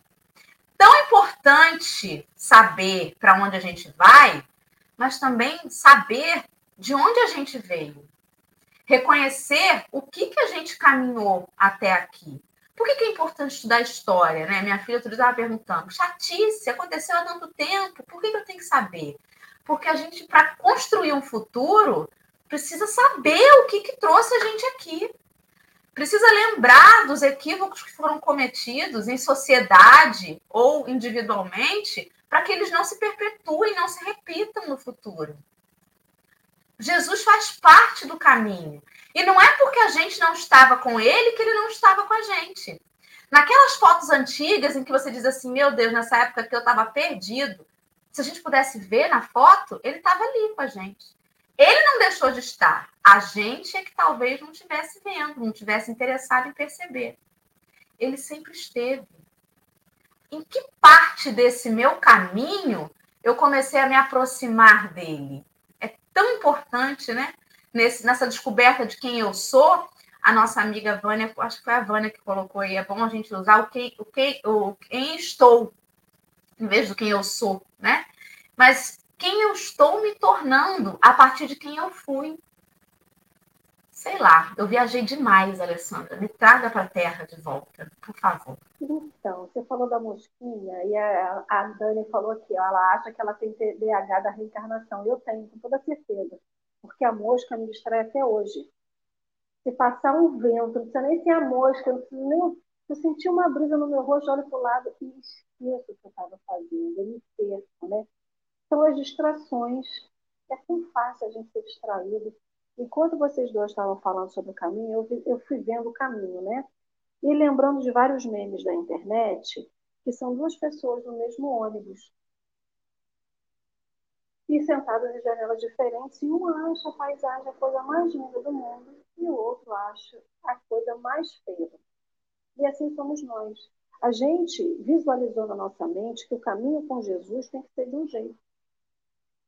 Tão importante saber para onde a gente vai, mas também saber de onde a gente veio. Reconhecer o que, que a gente caminhou até aqui. Por que, que, é importante estudar história? Né? Minha filha outro estava perguntando. Chatice, aconteceu há tanto tempo, por que, que eu tenho que saber? Porque a gente, para construir um futuro, precisa saber o que, que trouxe a gente aqui. Precisa lembrar dos equívocos que foram cometidos em sociedade ou individualmente, para que eles não se perpetuem, não se repitam no futuro. Jesus faz parte do caminho. E não é porque a gente não estava com ele que ele não estava com a gente. Naquelas fotos antigas em que você diz assim, meu Deus, nessa época que eu estava perdido, se a gente pudesse ver na foto, ele estava ali com a gente. Ele não deixou de estar. A gente é que talvez não estivesse vendo, não tivesse interessado em perceber. Ele sempre esteve. Em que parte desse meu caminho eu comecei a me aproximar dele? É tão importante, né? Nesse, nessa descoberta de quem eu sou, a nossa amiga Vânia, acho que foi a Vânia que colocou aí, é bom a gente usar o quem, o quem, o quem estou, em vez do quem eu sou, né? Mas quem eu estou me tornando a partir de quem eu fui. Sei lá, eu viajei demais, Alessandra. Me traga para a terra de volta, por favor. Então, você falou da mosquinha e a, a Dani falou aqui, ela acha que ela tem TDAH da reencarnação. Eu tenho, com toda certeza, porque a mosca me distrai até hoje se passar um vento, não precisa nem ser a mosca, não precisa nem. Se eu sentir uma brisa no meu rosto, olho para o lado e esqueço o que eu estava fazendo, eu me perco, né? As distrações. É tão fácil a gente ser distraído. Enquanto vocês dois estavam falando sobre o caminho, eu, eu fui vendo o caminho, né? E lembrando de vários memes da internet, que são duas pessoas no mesmo ônibus e sentadas em janelas diferentes, e um acha a paisagem a coisa mais linda do mundo, e o outro acha a coisa mais feia. E assim somos nós. A gente visualizou na nossa mente que o caminho com Jesus tem que ser de um jeito.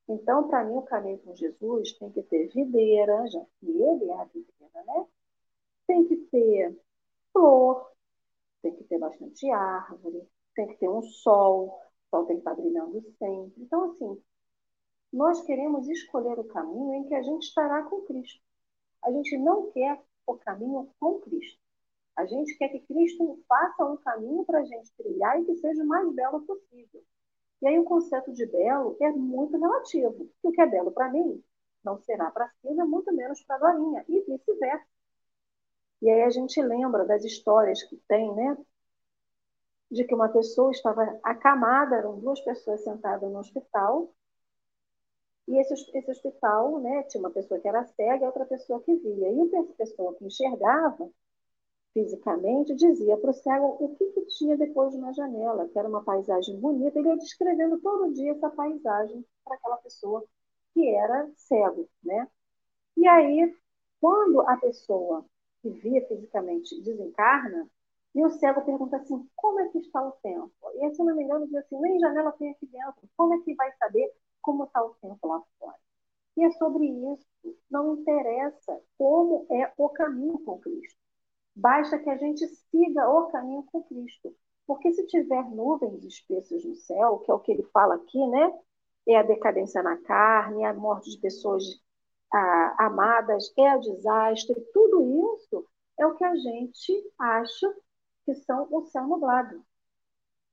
Então, para mim, o caminho com Jesus tem que ter videira, já que ele é a videira, né? Tem que ter flor, tem que ter bastante árvore, tem que ter um sol, o sol tem que estar brilhando sempre. Então, assim, nós queremos escolher o caminho em que a gente estará com Cristo. A gente não quer o caminho com Cristo. A gente quer que Cristo faça um caminho para a gente trilhar e que seja o mais belo possível. E aí o conceito de belo é muito relativo. O que é belo para mim não será para Silvia, muito menos para a Dorinha, e vice-versa. E aí a gente lembra das histórias que tem, né? De que uma pessoa estava acamada, eram duas pessoas sentadas no hospital, e esse, esse hospital, né, tinha uma pessoa que era cega e outra pessoa que via. E essa pessoa que enxergava fisicamente dizia para o cego o que, que tinha depois de uma janela, que era uma paisagem bonita. Ele ia descrevendo todo dia essa paisagem para aquela pessoa que era cego, né? E aí, quando a pessoa que via fisicamente desencarna, e o cego pergunta assim: como é que está o tempo? E se não me engano, diz assim: nem janela tem aqui dentro, como é que vai saber como está o tempo lá fora. E é sobre isso. Não interessa como é o caminho com Cristo. Basta que a gente siga o caminho com Cristo. Porque se tiver nuvens espessas no céu, que é o que ele fala aqui, né? É a decadência na carne, a morte de pessoas ah, amadas, é o desastre, tudo isso é o que a gente acha que são o céu nublado.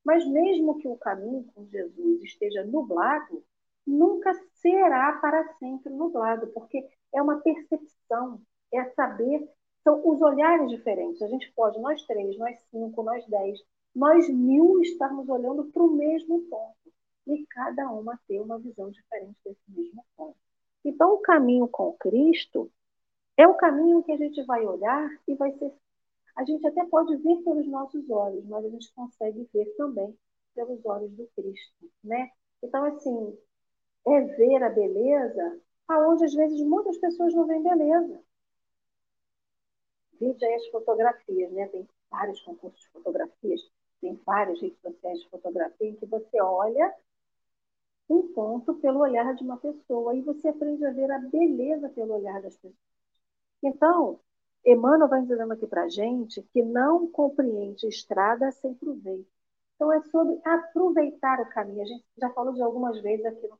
Mas mesmo que o caminho com Jesus esteja nublado, nunca será para sempre nublado, porque é uma percepção, é saber, são os olhares diferentes. A gente pode, nós três, nós cinco, nós dez, nós mil estarmos olhando para o mesmo ponto e cada uma ter uma visão diferente desse mesmo ponto. Então, o caminho com Cristo é o caminho que a gente vai olhar e vai ser. A gente até pode ver pelos nossos olhos, mas a gente consegue ver também pelos olhos do Cristo, né? Então, assim, é ver a beleza aonde às vezes muitas pessoas não veem beleza. Aí as fotografias, né? Tem vários concursos de fotografias, tem várias redes sociais de fotografia em que você olha um ponto pelo olhar de uma pessoa e você aprende a ver a beleza pelo olhar das pessoas. Então, Emmanuel vai dizendo aqui para gente que não compreende estrada sem proveito. Então, é sobre aproveitar o caminho. A gente já falou de algumas vezes aqui no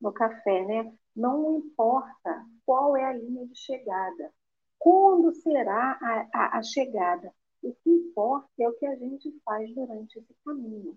no café, né? Não importa qual é a linha de chegada, quando será a, a, a chegada. O que importa é o que a gente faz durante esse caminho.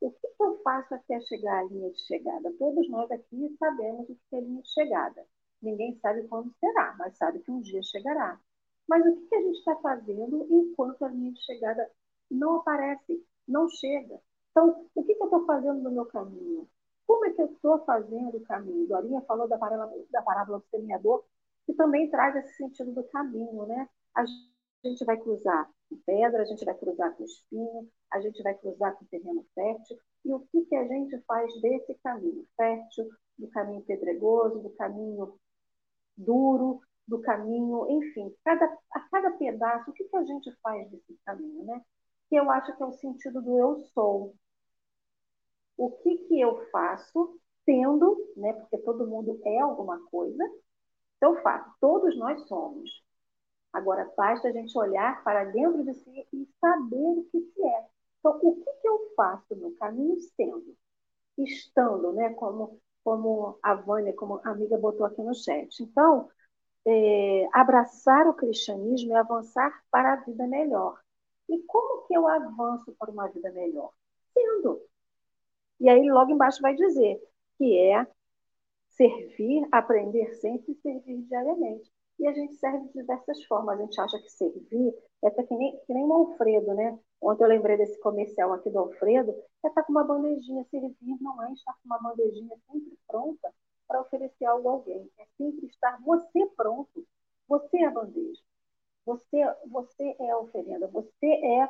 O que eu faço até chegar à linha de chegada? Todos nós aqui sabemos o que é linha de chegada. Ninguém sabe quando será, mas sabe que um dia chegará. Mas o que a gente está fazendo enquanto a linha de chegada não aparece, não chega? Então, o que eu estou fazendo no meu caminho? Como é que eu estou fazendo o caminho? Dorinha falou da parábola, da parábola do semeador, que também traz esse sentido do caminho, né? A gente vai cruzar com pedra, a gente vai cruzar com espinho, a gente vai cruzar com terreno fértil. E o que, que a gente faz desse caminho fértil, do caminho pedregoso, do caminho duro, do caminho, enfim, cada, a cada pedaço, o que, que a gente faz desse caminho, né? Que eu acho que é o sentido do eu sou. O que, que eu faço tendo, né? Porque todo mundo é alguma coisa. Então, fato, todos nós somos. Agora, basta a gente olhar para dentro de si e saber o que, que é. Então, o que, que eu faço no caminho sendo? Estando, né? Como, como a Vânia, como a amiga botou aqui no chat. Então, é, abraçar o cristianismo é avançar para a vida melhor. E como que eu avanço para uma vida melhor? Sendo. E aí, logo embaixo vai dizer que é servir, aprender sempre e servir diariamente. E a gente serve de diversas formas. A gente acha que servir é até que nem, que nem o Alfredo, né? Ontem eu lembrei desse comercial aqui do Alfredo, é estar com uma bandejinha. Servir não é estar com uma bandejinha sempre pronta para oferecer algo a alguém. É sempre estar você pronto. Você é a bandeja. Você, você é a oferenda. Você é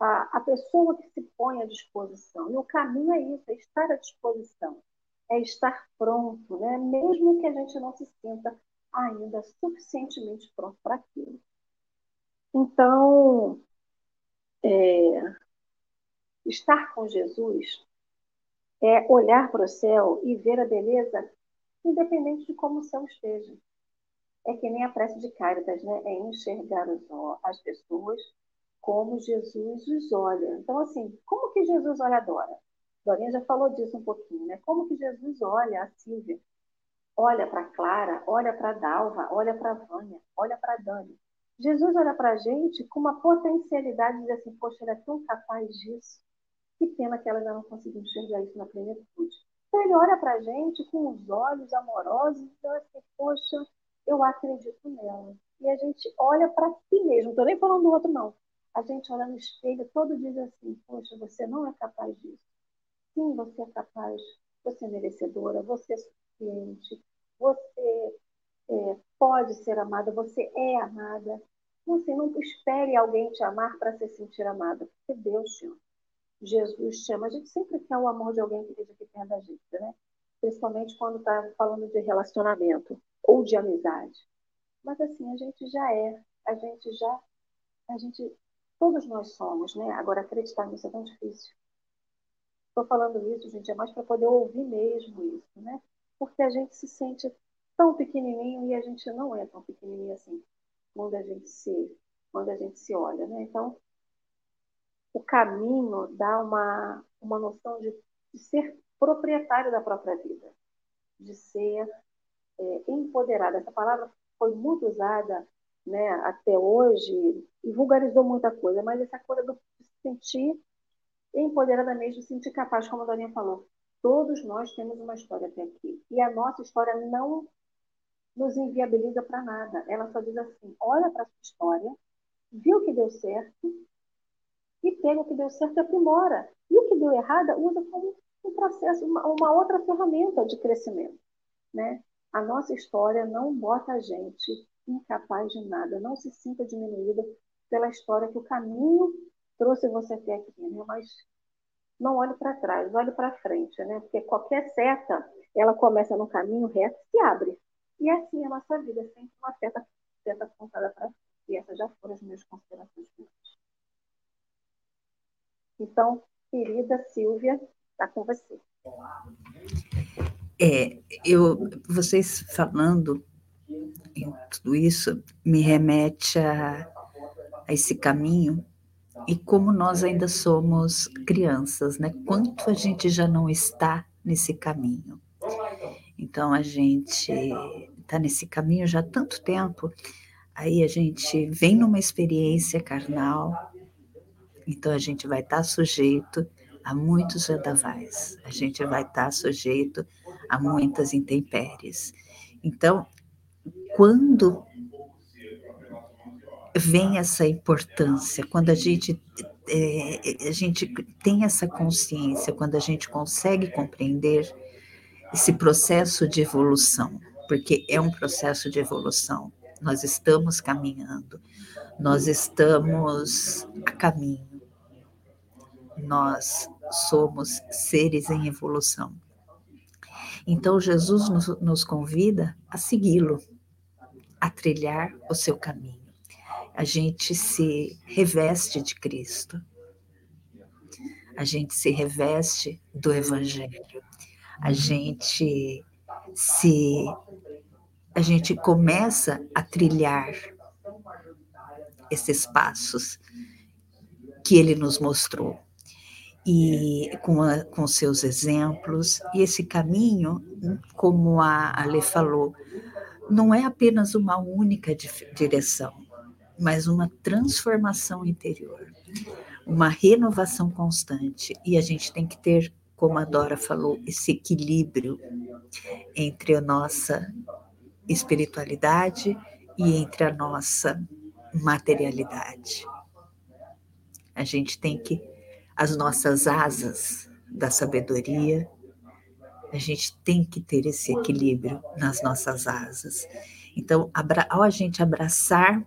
a, a pessoa que se põe à disposição. E o caminho é isso, é estar à disposição. É estar pronto, né? mesmo que a gente não se sinta ainda suficientemente pronto para aquilo. Então, é, estar com Jesus é olhar para o céu e ver a beleza, independente de como o céu esteja. É que nem a prece de Cáritas, né? É enxergar os, as pessoas como Jesus os olha. Então, assim, como que Jesus olha a Dora? Dorinha já falou disso um pouquinho, né? Como que Jesus olha a Silvia? olha para Clara, olha para Dalva, olha para Vânia, olha para Dani. Jesus olha para a gente com uma potencialidade de assim, poxa, ele é tão capaz disso. Que pena que ela ainda não conseguiu enxergar isso na plenitude. Então ele olha para a gente com os olhos amorosos e diz assim, poxa, eu acredito nela. E a gente olha para si mesmo, não estou nem falando do outro, não. A gente olha no espelho todo diz assim, poxa, você não é capaz disso. Sim, você é capaz, você é merecedora, você é suficiente, você é, pode ser amada, você é amada. Você não espere alguém te amar para se sentir amada, porque Deus te ama. Jesus te ama. A gente sempre quer o amor de alguém que esteja aqui perto da gente, né? Principalmente quando está falando de relacionamento ou de amizade. Mas assim, a gente já é, a gente já, a gente, todos nós somos, né? Agora acreditar nisso é tão difícil. Estou falando isso, gente, é mais para poder ouvir mesmo isso, né? porque a gente se sente tão pequenininho e a gente não é tão pequenininho assim quando a gente se quando a gente se olha, né? Então o caminho dá uma uma noção de, de ser proprietário da própria vida, de ser é, empoderado. Essa palavra foi muito usada, né, até hoje e vulgarizou muita coisa, mas essa coisa do se sentir empoderada mesmo, sentir capaz, como a Dorinha falou, Todos nós temos uma história até aqui. E a nossa história não nos inviabiliza para nada. Ela só diz assim: olha para a sua história, viu o que deu certo, e pega o que deu certo e aprimora. E o que deu errado, usa como um processo, uma, uma outra ferramenta de crescimento. Né? A nossa história não bota a gente incapaz de nada. Não se sinta diminuída pela história que o caminho trouxe você até aqui. Né? Mas não olhe para trás, olhe para frente, né? Porque qualquer seta, ela começa no caminho reto e se abre. E assim é a nossa vida, sempre uma seta, seta apontada para frente. E essas já foram as minhas considerações. Então, querida Silvia, está com você. É, eu, vocês falando tudo isso me remete a, a esse caminho e como nós ainda somos crianças, né? Quanto a gente já não está nesse caminho. Então a gente está nesse caminho já há tanto tempo, aí a gente vem numa experiência carnal, então a gente vai estar tá sujeito a muitos vendavais, a gente vai estar tá sujeito a muitas intempéries. Então, quando vem essa importância, quando a gente, é, a gente tem essa consciência, quando a gente consegue compreender esse processo de evolução, porque é um processo de evolução, nós estamos caminhando Nós estamos a caminho. Nós somos seres em evolução. Então, Jesus nos, nos convida a segui-lo, a trilhar o seu caminho. A gente se reveste de Cristo. A gente se reveste do Evangelho. A gente se a gente começa a trilhar esses passos que ele nos mostrou e com, a, com seus exemplos e esse caminho, como a Ale falou, não é apenas uma única direção, mas uma transformação interior, uma renovação constante e a gente tem que ter, como a Dora falou, esse equilíbrio entre a nossa espiritualidade e entre a nossa materialidade. A gente tem que as nossas asas da sabedoria, a gente tem que ter esse equilíbrio nas nossas asas. Então, ao a gente abraçar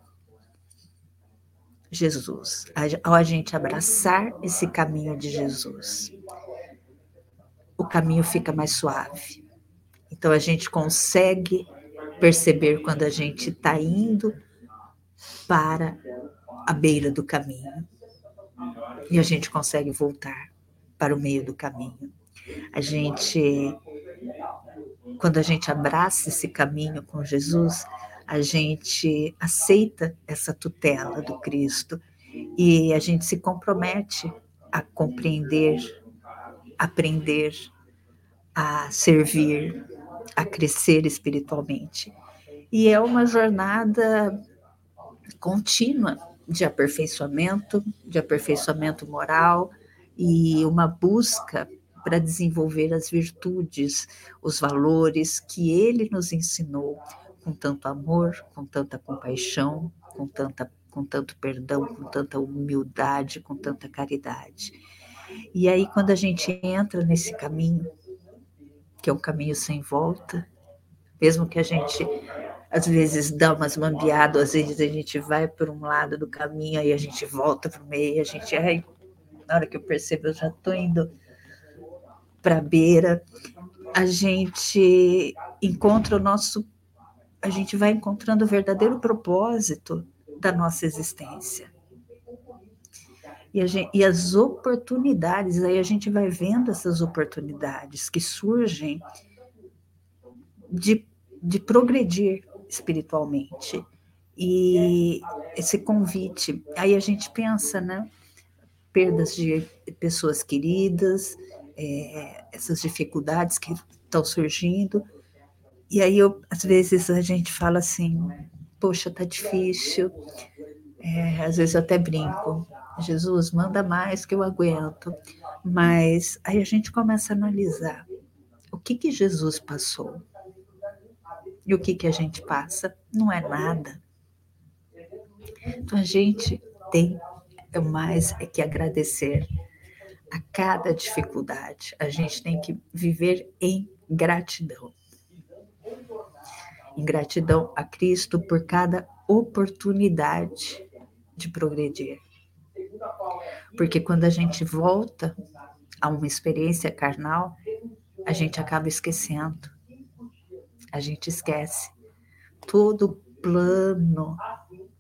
Jesus, ao a gente abraçar esse caminho de Jesus, o caminho fica mais suave. Então, a gente consegue perceber quando a gente está indo para a beira do caminho e a gente consegue voltar para o meio do caminho. A gente, quando a gente abraça esse caminho com Jesus, a gente aceita essa tutela do Cristo e a gente se compromete a compreender, aprender, a servir, a crescer espiritualmente. E é uma jornada contínua de aperfeiçoamento, de aperfeiçoamento moral e uma busca para desenvolver as virtudes, os valores que ele nos ensinou com tanto amor, com tanta compaixão, com tanta com tanto perdão, com tanta humildade, com tanta caridade. E aí quando a gente entra nesse caminho, que é um caminho sem volta, mesmo que a gente às vezes dá umas mambeadas, às vezes a gente vai por um lado do caminho, aí a gente volta para o meio, a gente, ai, na hora que eu percebo, eu já estou indo para a beira, a gente encontra o nosso, a gente vai encontrando o verdadeiro propósito da nossa existência. E, gente, e, as oportunidades, aí a gente vai vendo essas oportunidades que surgem de, de progredir, espiritualmente. E esse convite, aí a gente pensa, né? Perdas de pessoas queridas, é, essas dificuldades que estão surgindo. E aí, eu, às vezes, a gente fala assim: poxa, tá difícil. É, às vezes eu até brinco: Jesus, manda mais que eu aguento. Mas aí a gente começa a analisar o que, que Jesus passou e o que, que a gente passa? Não é nada. Então a gente tem mais é que agradecer a cada dificuldade. A gente tem que viver em gratidão. Em gratidão a Cristo por cada oportunidade de progredir. Porque quando a gente volta a uma experiência carnal, a gente acaba esquecendo a gente esquece todo o plano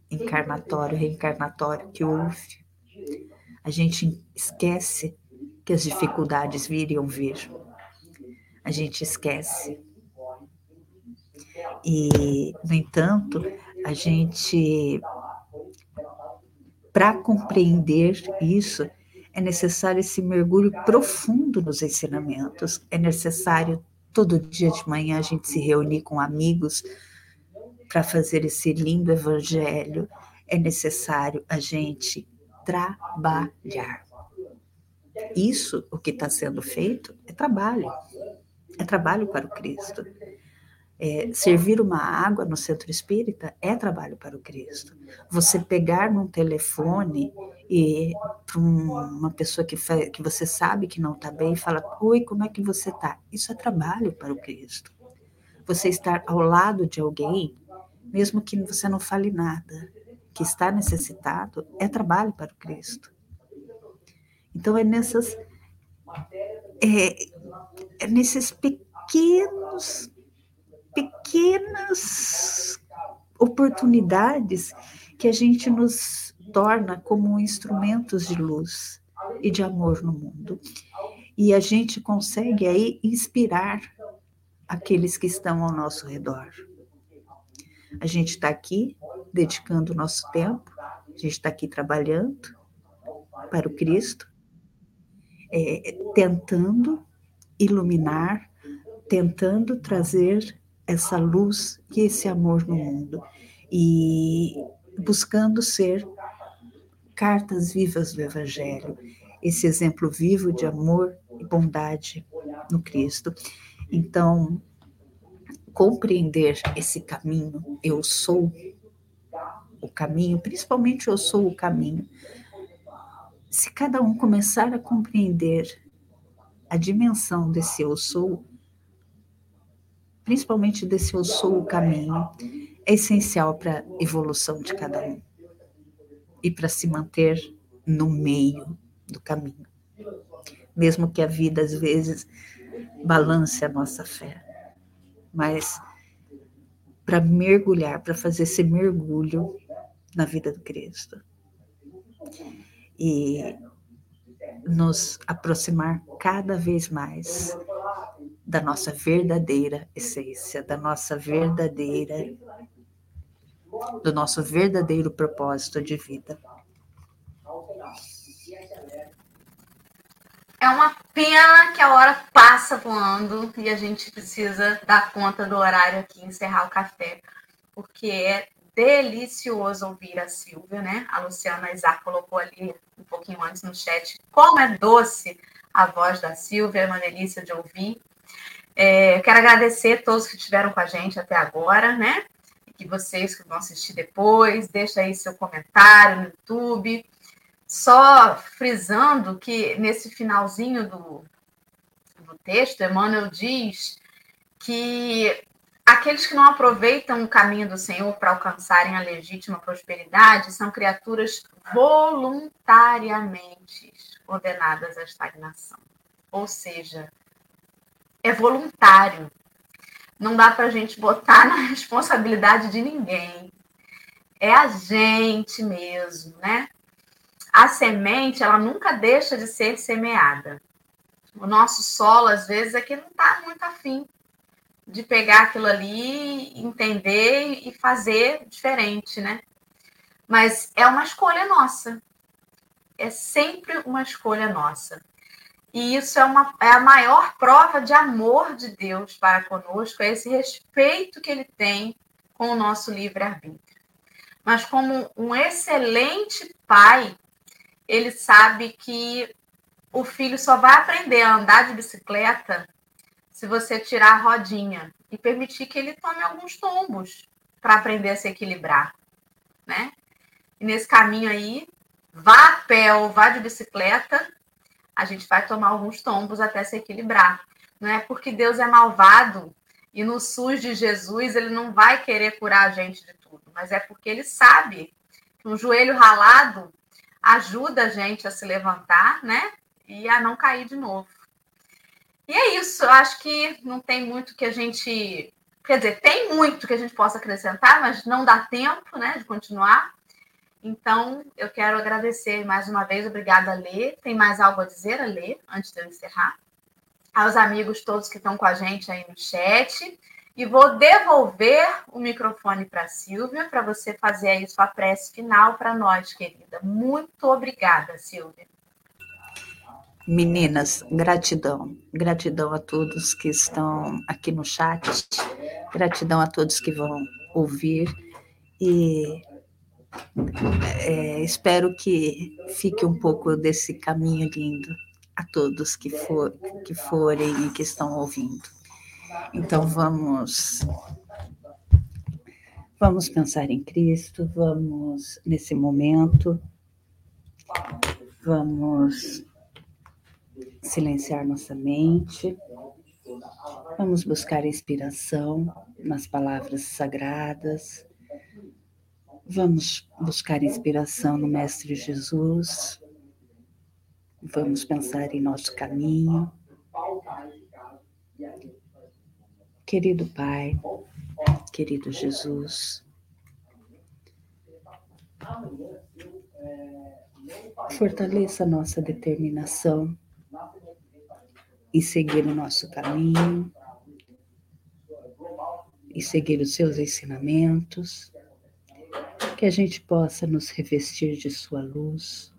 encarnatório, reencarnatório que houve. A gente esquece que as dificuldades viriam vir. A gente esquece. E, no entanto, a gente, para compreender isso, é necessário esse mergulho profundo nos ensinamentos, é necessário todo dia de manhã a gente se reunir com amigos para fazer esse lindo evangelho, é necessário a gente trabalhar. Isso, o que está sendo feito, é trabalho. É trabalho para o Cristo. É, servir uma água no centro espírita é trabalho para o Cristo. Você pegar num telefone e para uma pessoa que, que você sabe que não está bem e fala: Oi, como é que você está? Isso é trabalho para o Cristo. Você estar ao lado de alguém, mesmo que você não fale nada, que está necessitado é trabalho para o Cristo. Então é nessas é, é nesses pequenos pequenas oportunidades que a gente nos torna como instrumentos de luz e de amor no mundo. E a gente consegue aí inspirar aqueles que estão ao nosso redor. A gente está aqui dedicando o nosso tempo, a gente está aqui trabalhando para o Cristo, é, tentando iluminar, tentando trazer essa luz e esse amor no mundo e buscando ser cartas vivas do Evangelho, esse exemplo vivo de amor e bondade no Cristo. Então, compreender esse caminho, eu sou o caminho, principalmente eu sou o caminho. Se cada um começar a compreender a dimensão desse eu sou, principalmente desse eu sou o caminho, é essencial para a evolução de cada um e para se manter no meio do caminho. Mesmo que a vida às vezes balance a nossa fé, mas para mergulhar, para fazer esse mergulho na vida do Cristo. E nos aproximar cada vez mais da nossa verdadeira essência, da nossa verdadeira do nosso verdadeiro propósito de vida. É uma pena que a hora passa voando e a gente precisa dar conta do horário aqui, encerrar o café, porque é delicioso ouvir a Silvia, né? A Luciana Isaac colocou ali um pouquinho antes no chat como é doce a voz da Silvia, é uma delícia de ouvir. É, quero agradecer a todos que estiveram com a gente até agora, né? E vocês que vão assistir depois, deixa aí seu comentário no YouTube. Só frisando que nesse finalzinho do, do texto, Emmanuel diz que aqueles que não aproveitam o caminho do Senhor para alcançarem a legítima prosperidade são criaturas voluntariamente condenadas à estagnação. Ou seja, é voluntário. Não dá para a gente botar na responsabilidade de ninguém. É a gente mesmo, né? A semente, ela nunca deixa de ser semeada. O nosso solo, às vezes, é que não está muito afim de pegar aquilo ali, entender e fazer diferente, né? Mas é uma escolha nossa. É sempre uma escolha nossa. E isso é, uma, é a maior prova de amor de Deus para conosco, é esse respeito que ele tem com o nosso livre-arbítrio. Mas, como um excelente pai, ele sabe que o filho só vai aprender a andar de bicicleta se você tirar a rodinha e permitir que ele tome alguns tombos para aprender a se equilibrar, né? E nesse caminho aí, vá a pé ou vá de bicicleta, a gente vai tomar alguns tombos até se equilibrar. Não é porque Deus é malvado e no SUS de Jesus ele não vai querer curar a gente de tudo, mas é porque ele sabe que um joelho ralado ajuda a gente a se levantar, né? E a não cair de novo. E é isso, eu acho que não tem muito que a gente. Quer dizer, tem muito que a gente possa acrescentar, mas não dá tempo né, de continuar. Então, eu quero agradecer mais uma vez, obrigada, Lê. Tem mais algo a dizer, Lê, antes de eu encerrar? Aos amigos todos que estão com a gente aí no chat. E vou devolver o microfone para a Silvia, para você fazer aí sua prece final para nós, querida. Muito obrigada, Silvia. Meninas, gratidão. Gratidão a todos que estão aqui no chat. Gratidão a todos que vão ouvir. E é, espero que fique um pouco desse caminho lindo a todos que, for, que forem e que estão ouvindo. Então vamos vamos pensar em Cristo, vamos nesse momento vamos silenciar nossa mente. Vamos buscar inspiração nas palavras sagradas Vamos buscar inspiração no Mestre Jesus. Vamos pensar em nosso caminho. Querido Pai, querido Jesus, fortaleça nossa determinação em seguir o nosso caminho e seguir os seus ensinamentos, que a gente possa nos revestir de Sua luz,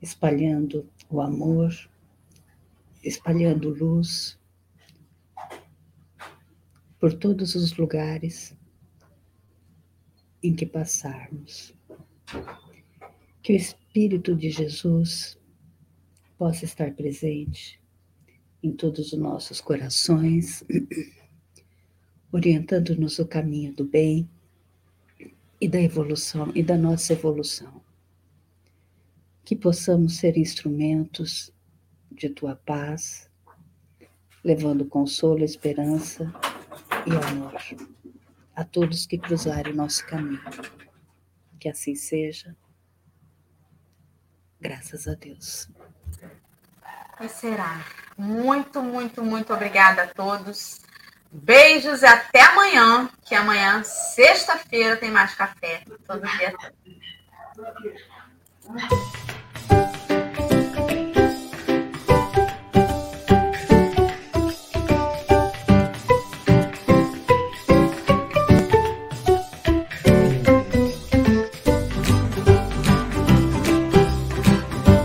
espalhando o amor, espalhando luz por todos os lugares em que passarmos. Que o Espírito de Jesus possa estar presente em todos os nossos corações, orientando-nos o caminho do bem e da evolução e da nossa evolução. Que possamos ser instrumentos de tua paz, levando consolo, esperança e amor a todos que cruzarem o nosso caminho. Que assim seja. Graças a Deus. E será. Muito, muito, muito obrigada a todos. Beijos e até amanhã, que amanhã, sexta-feira, tem mais café. Todo dia.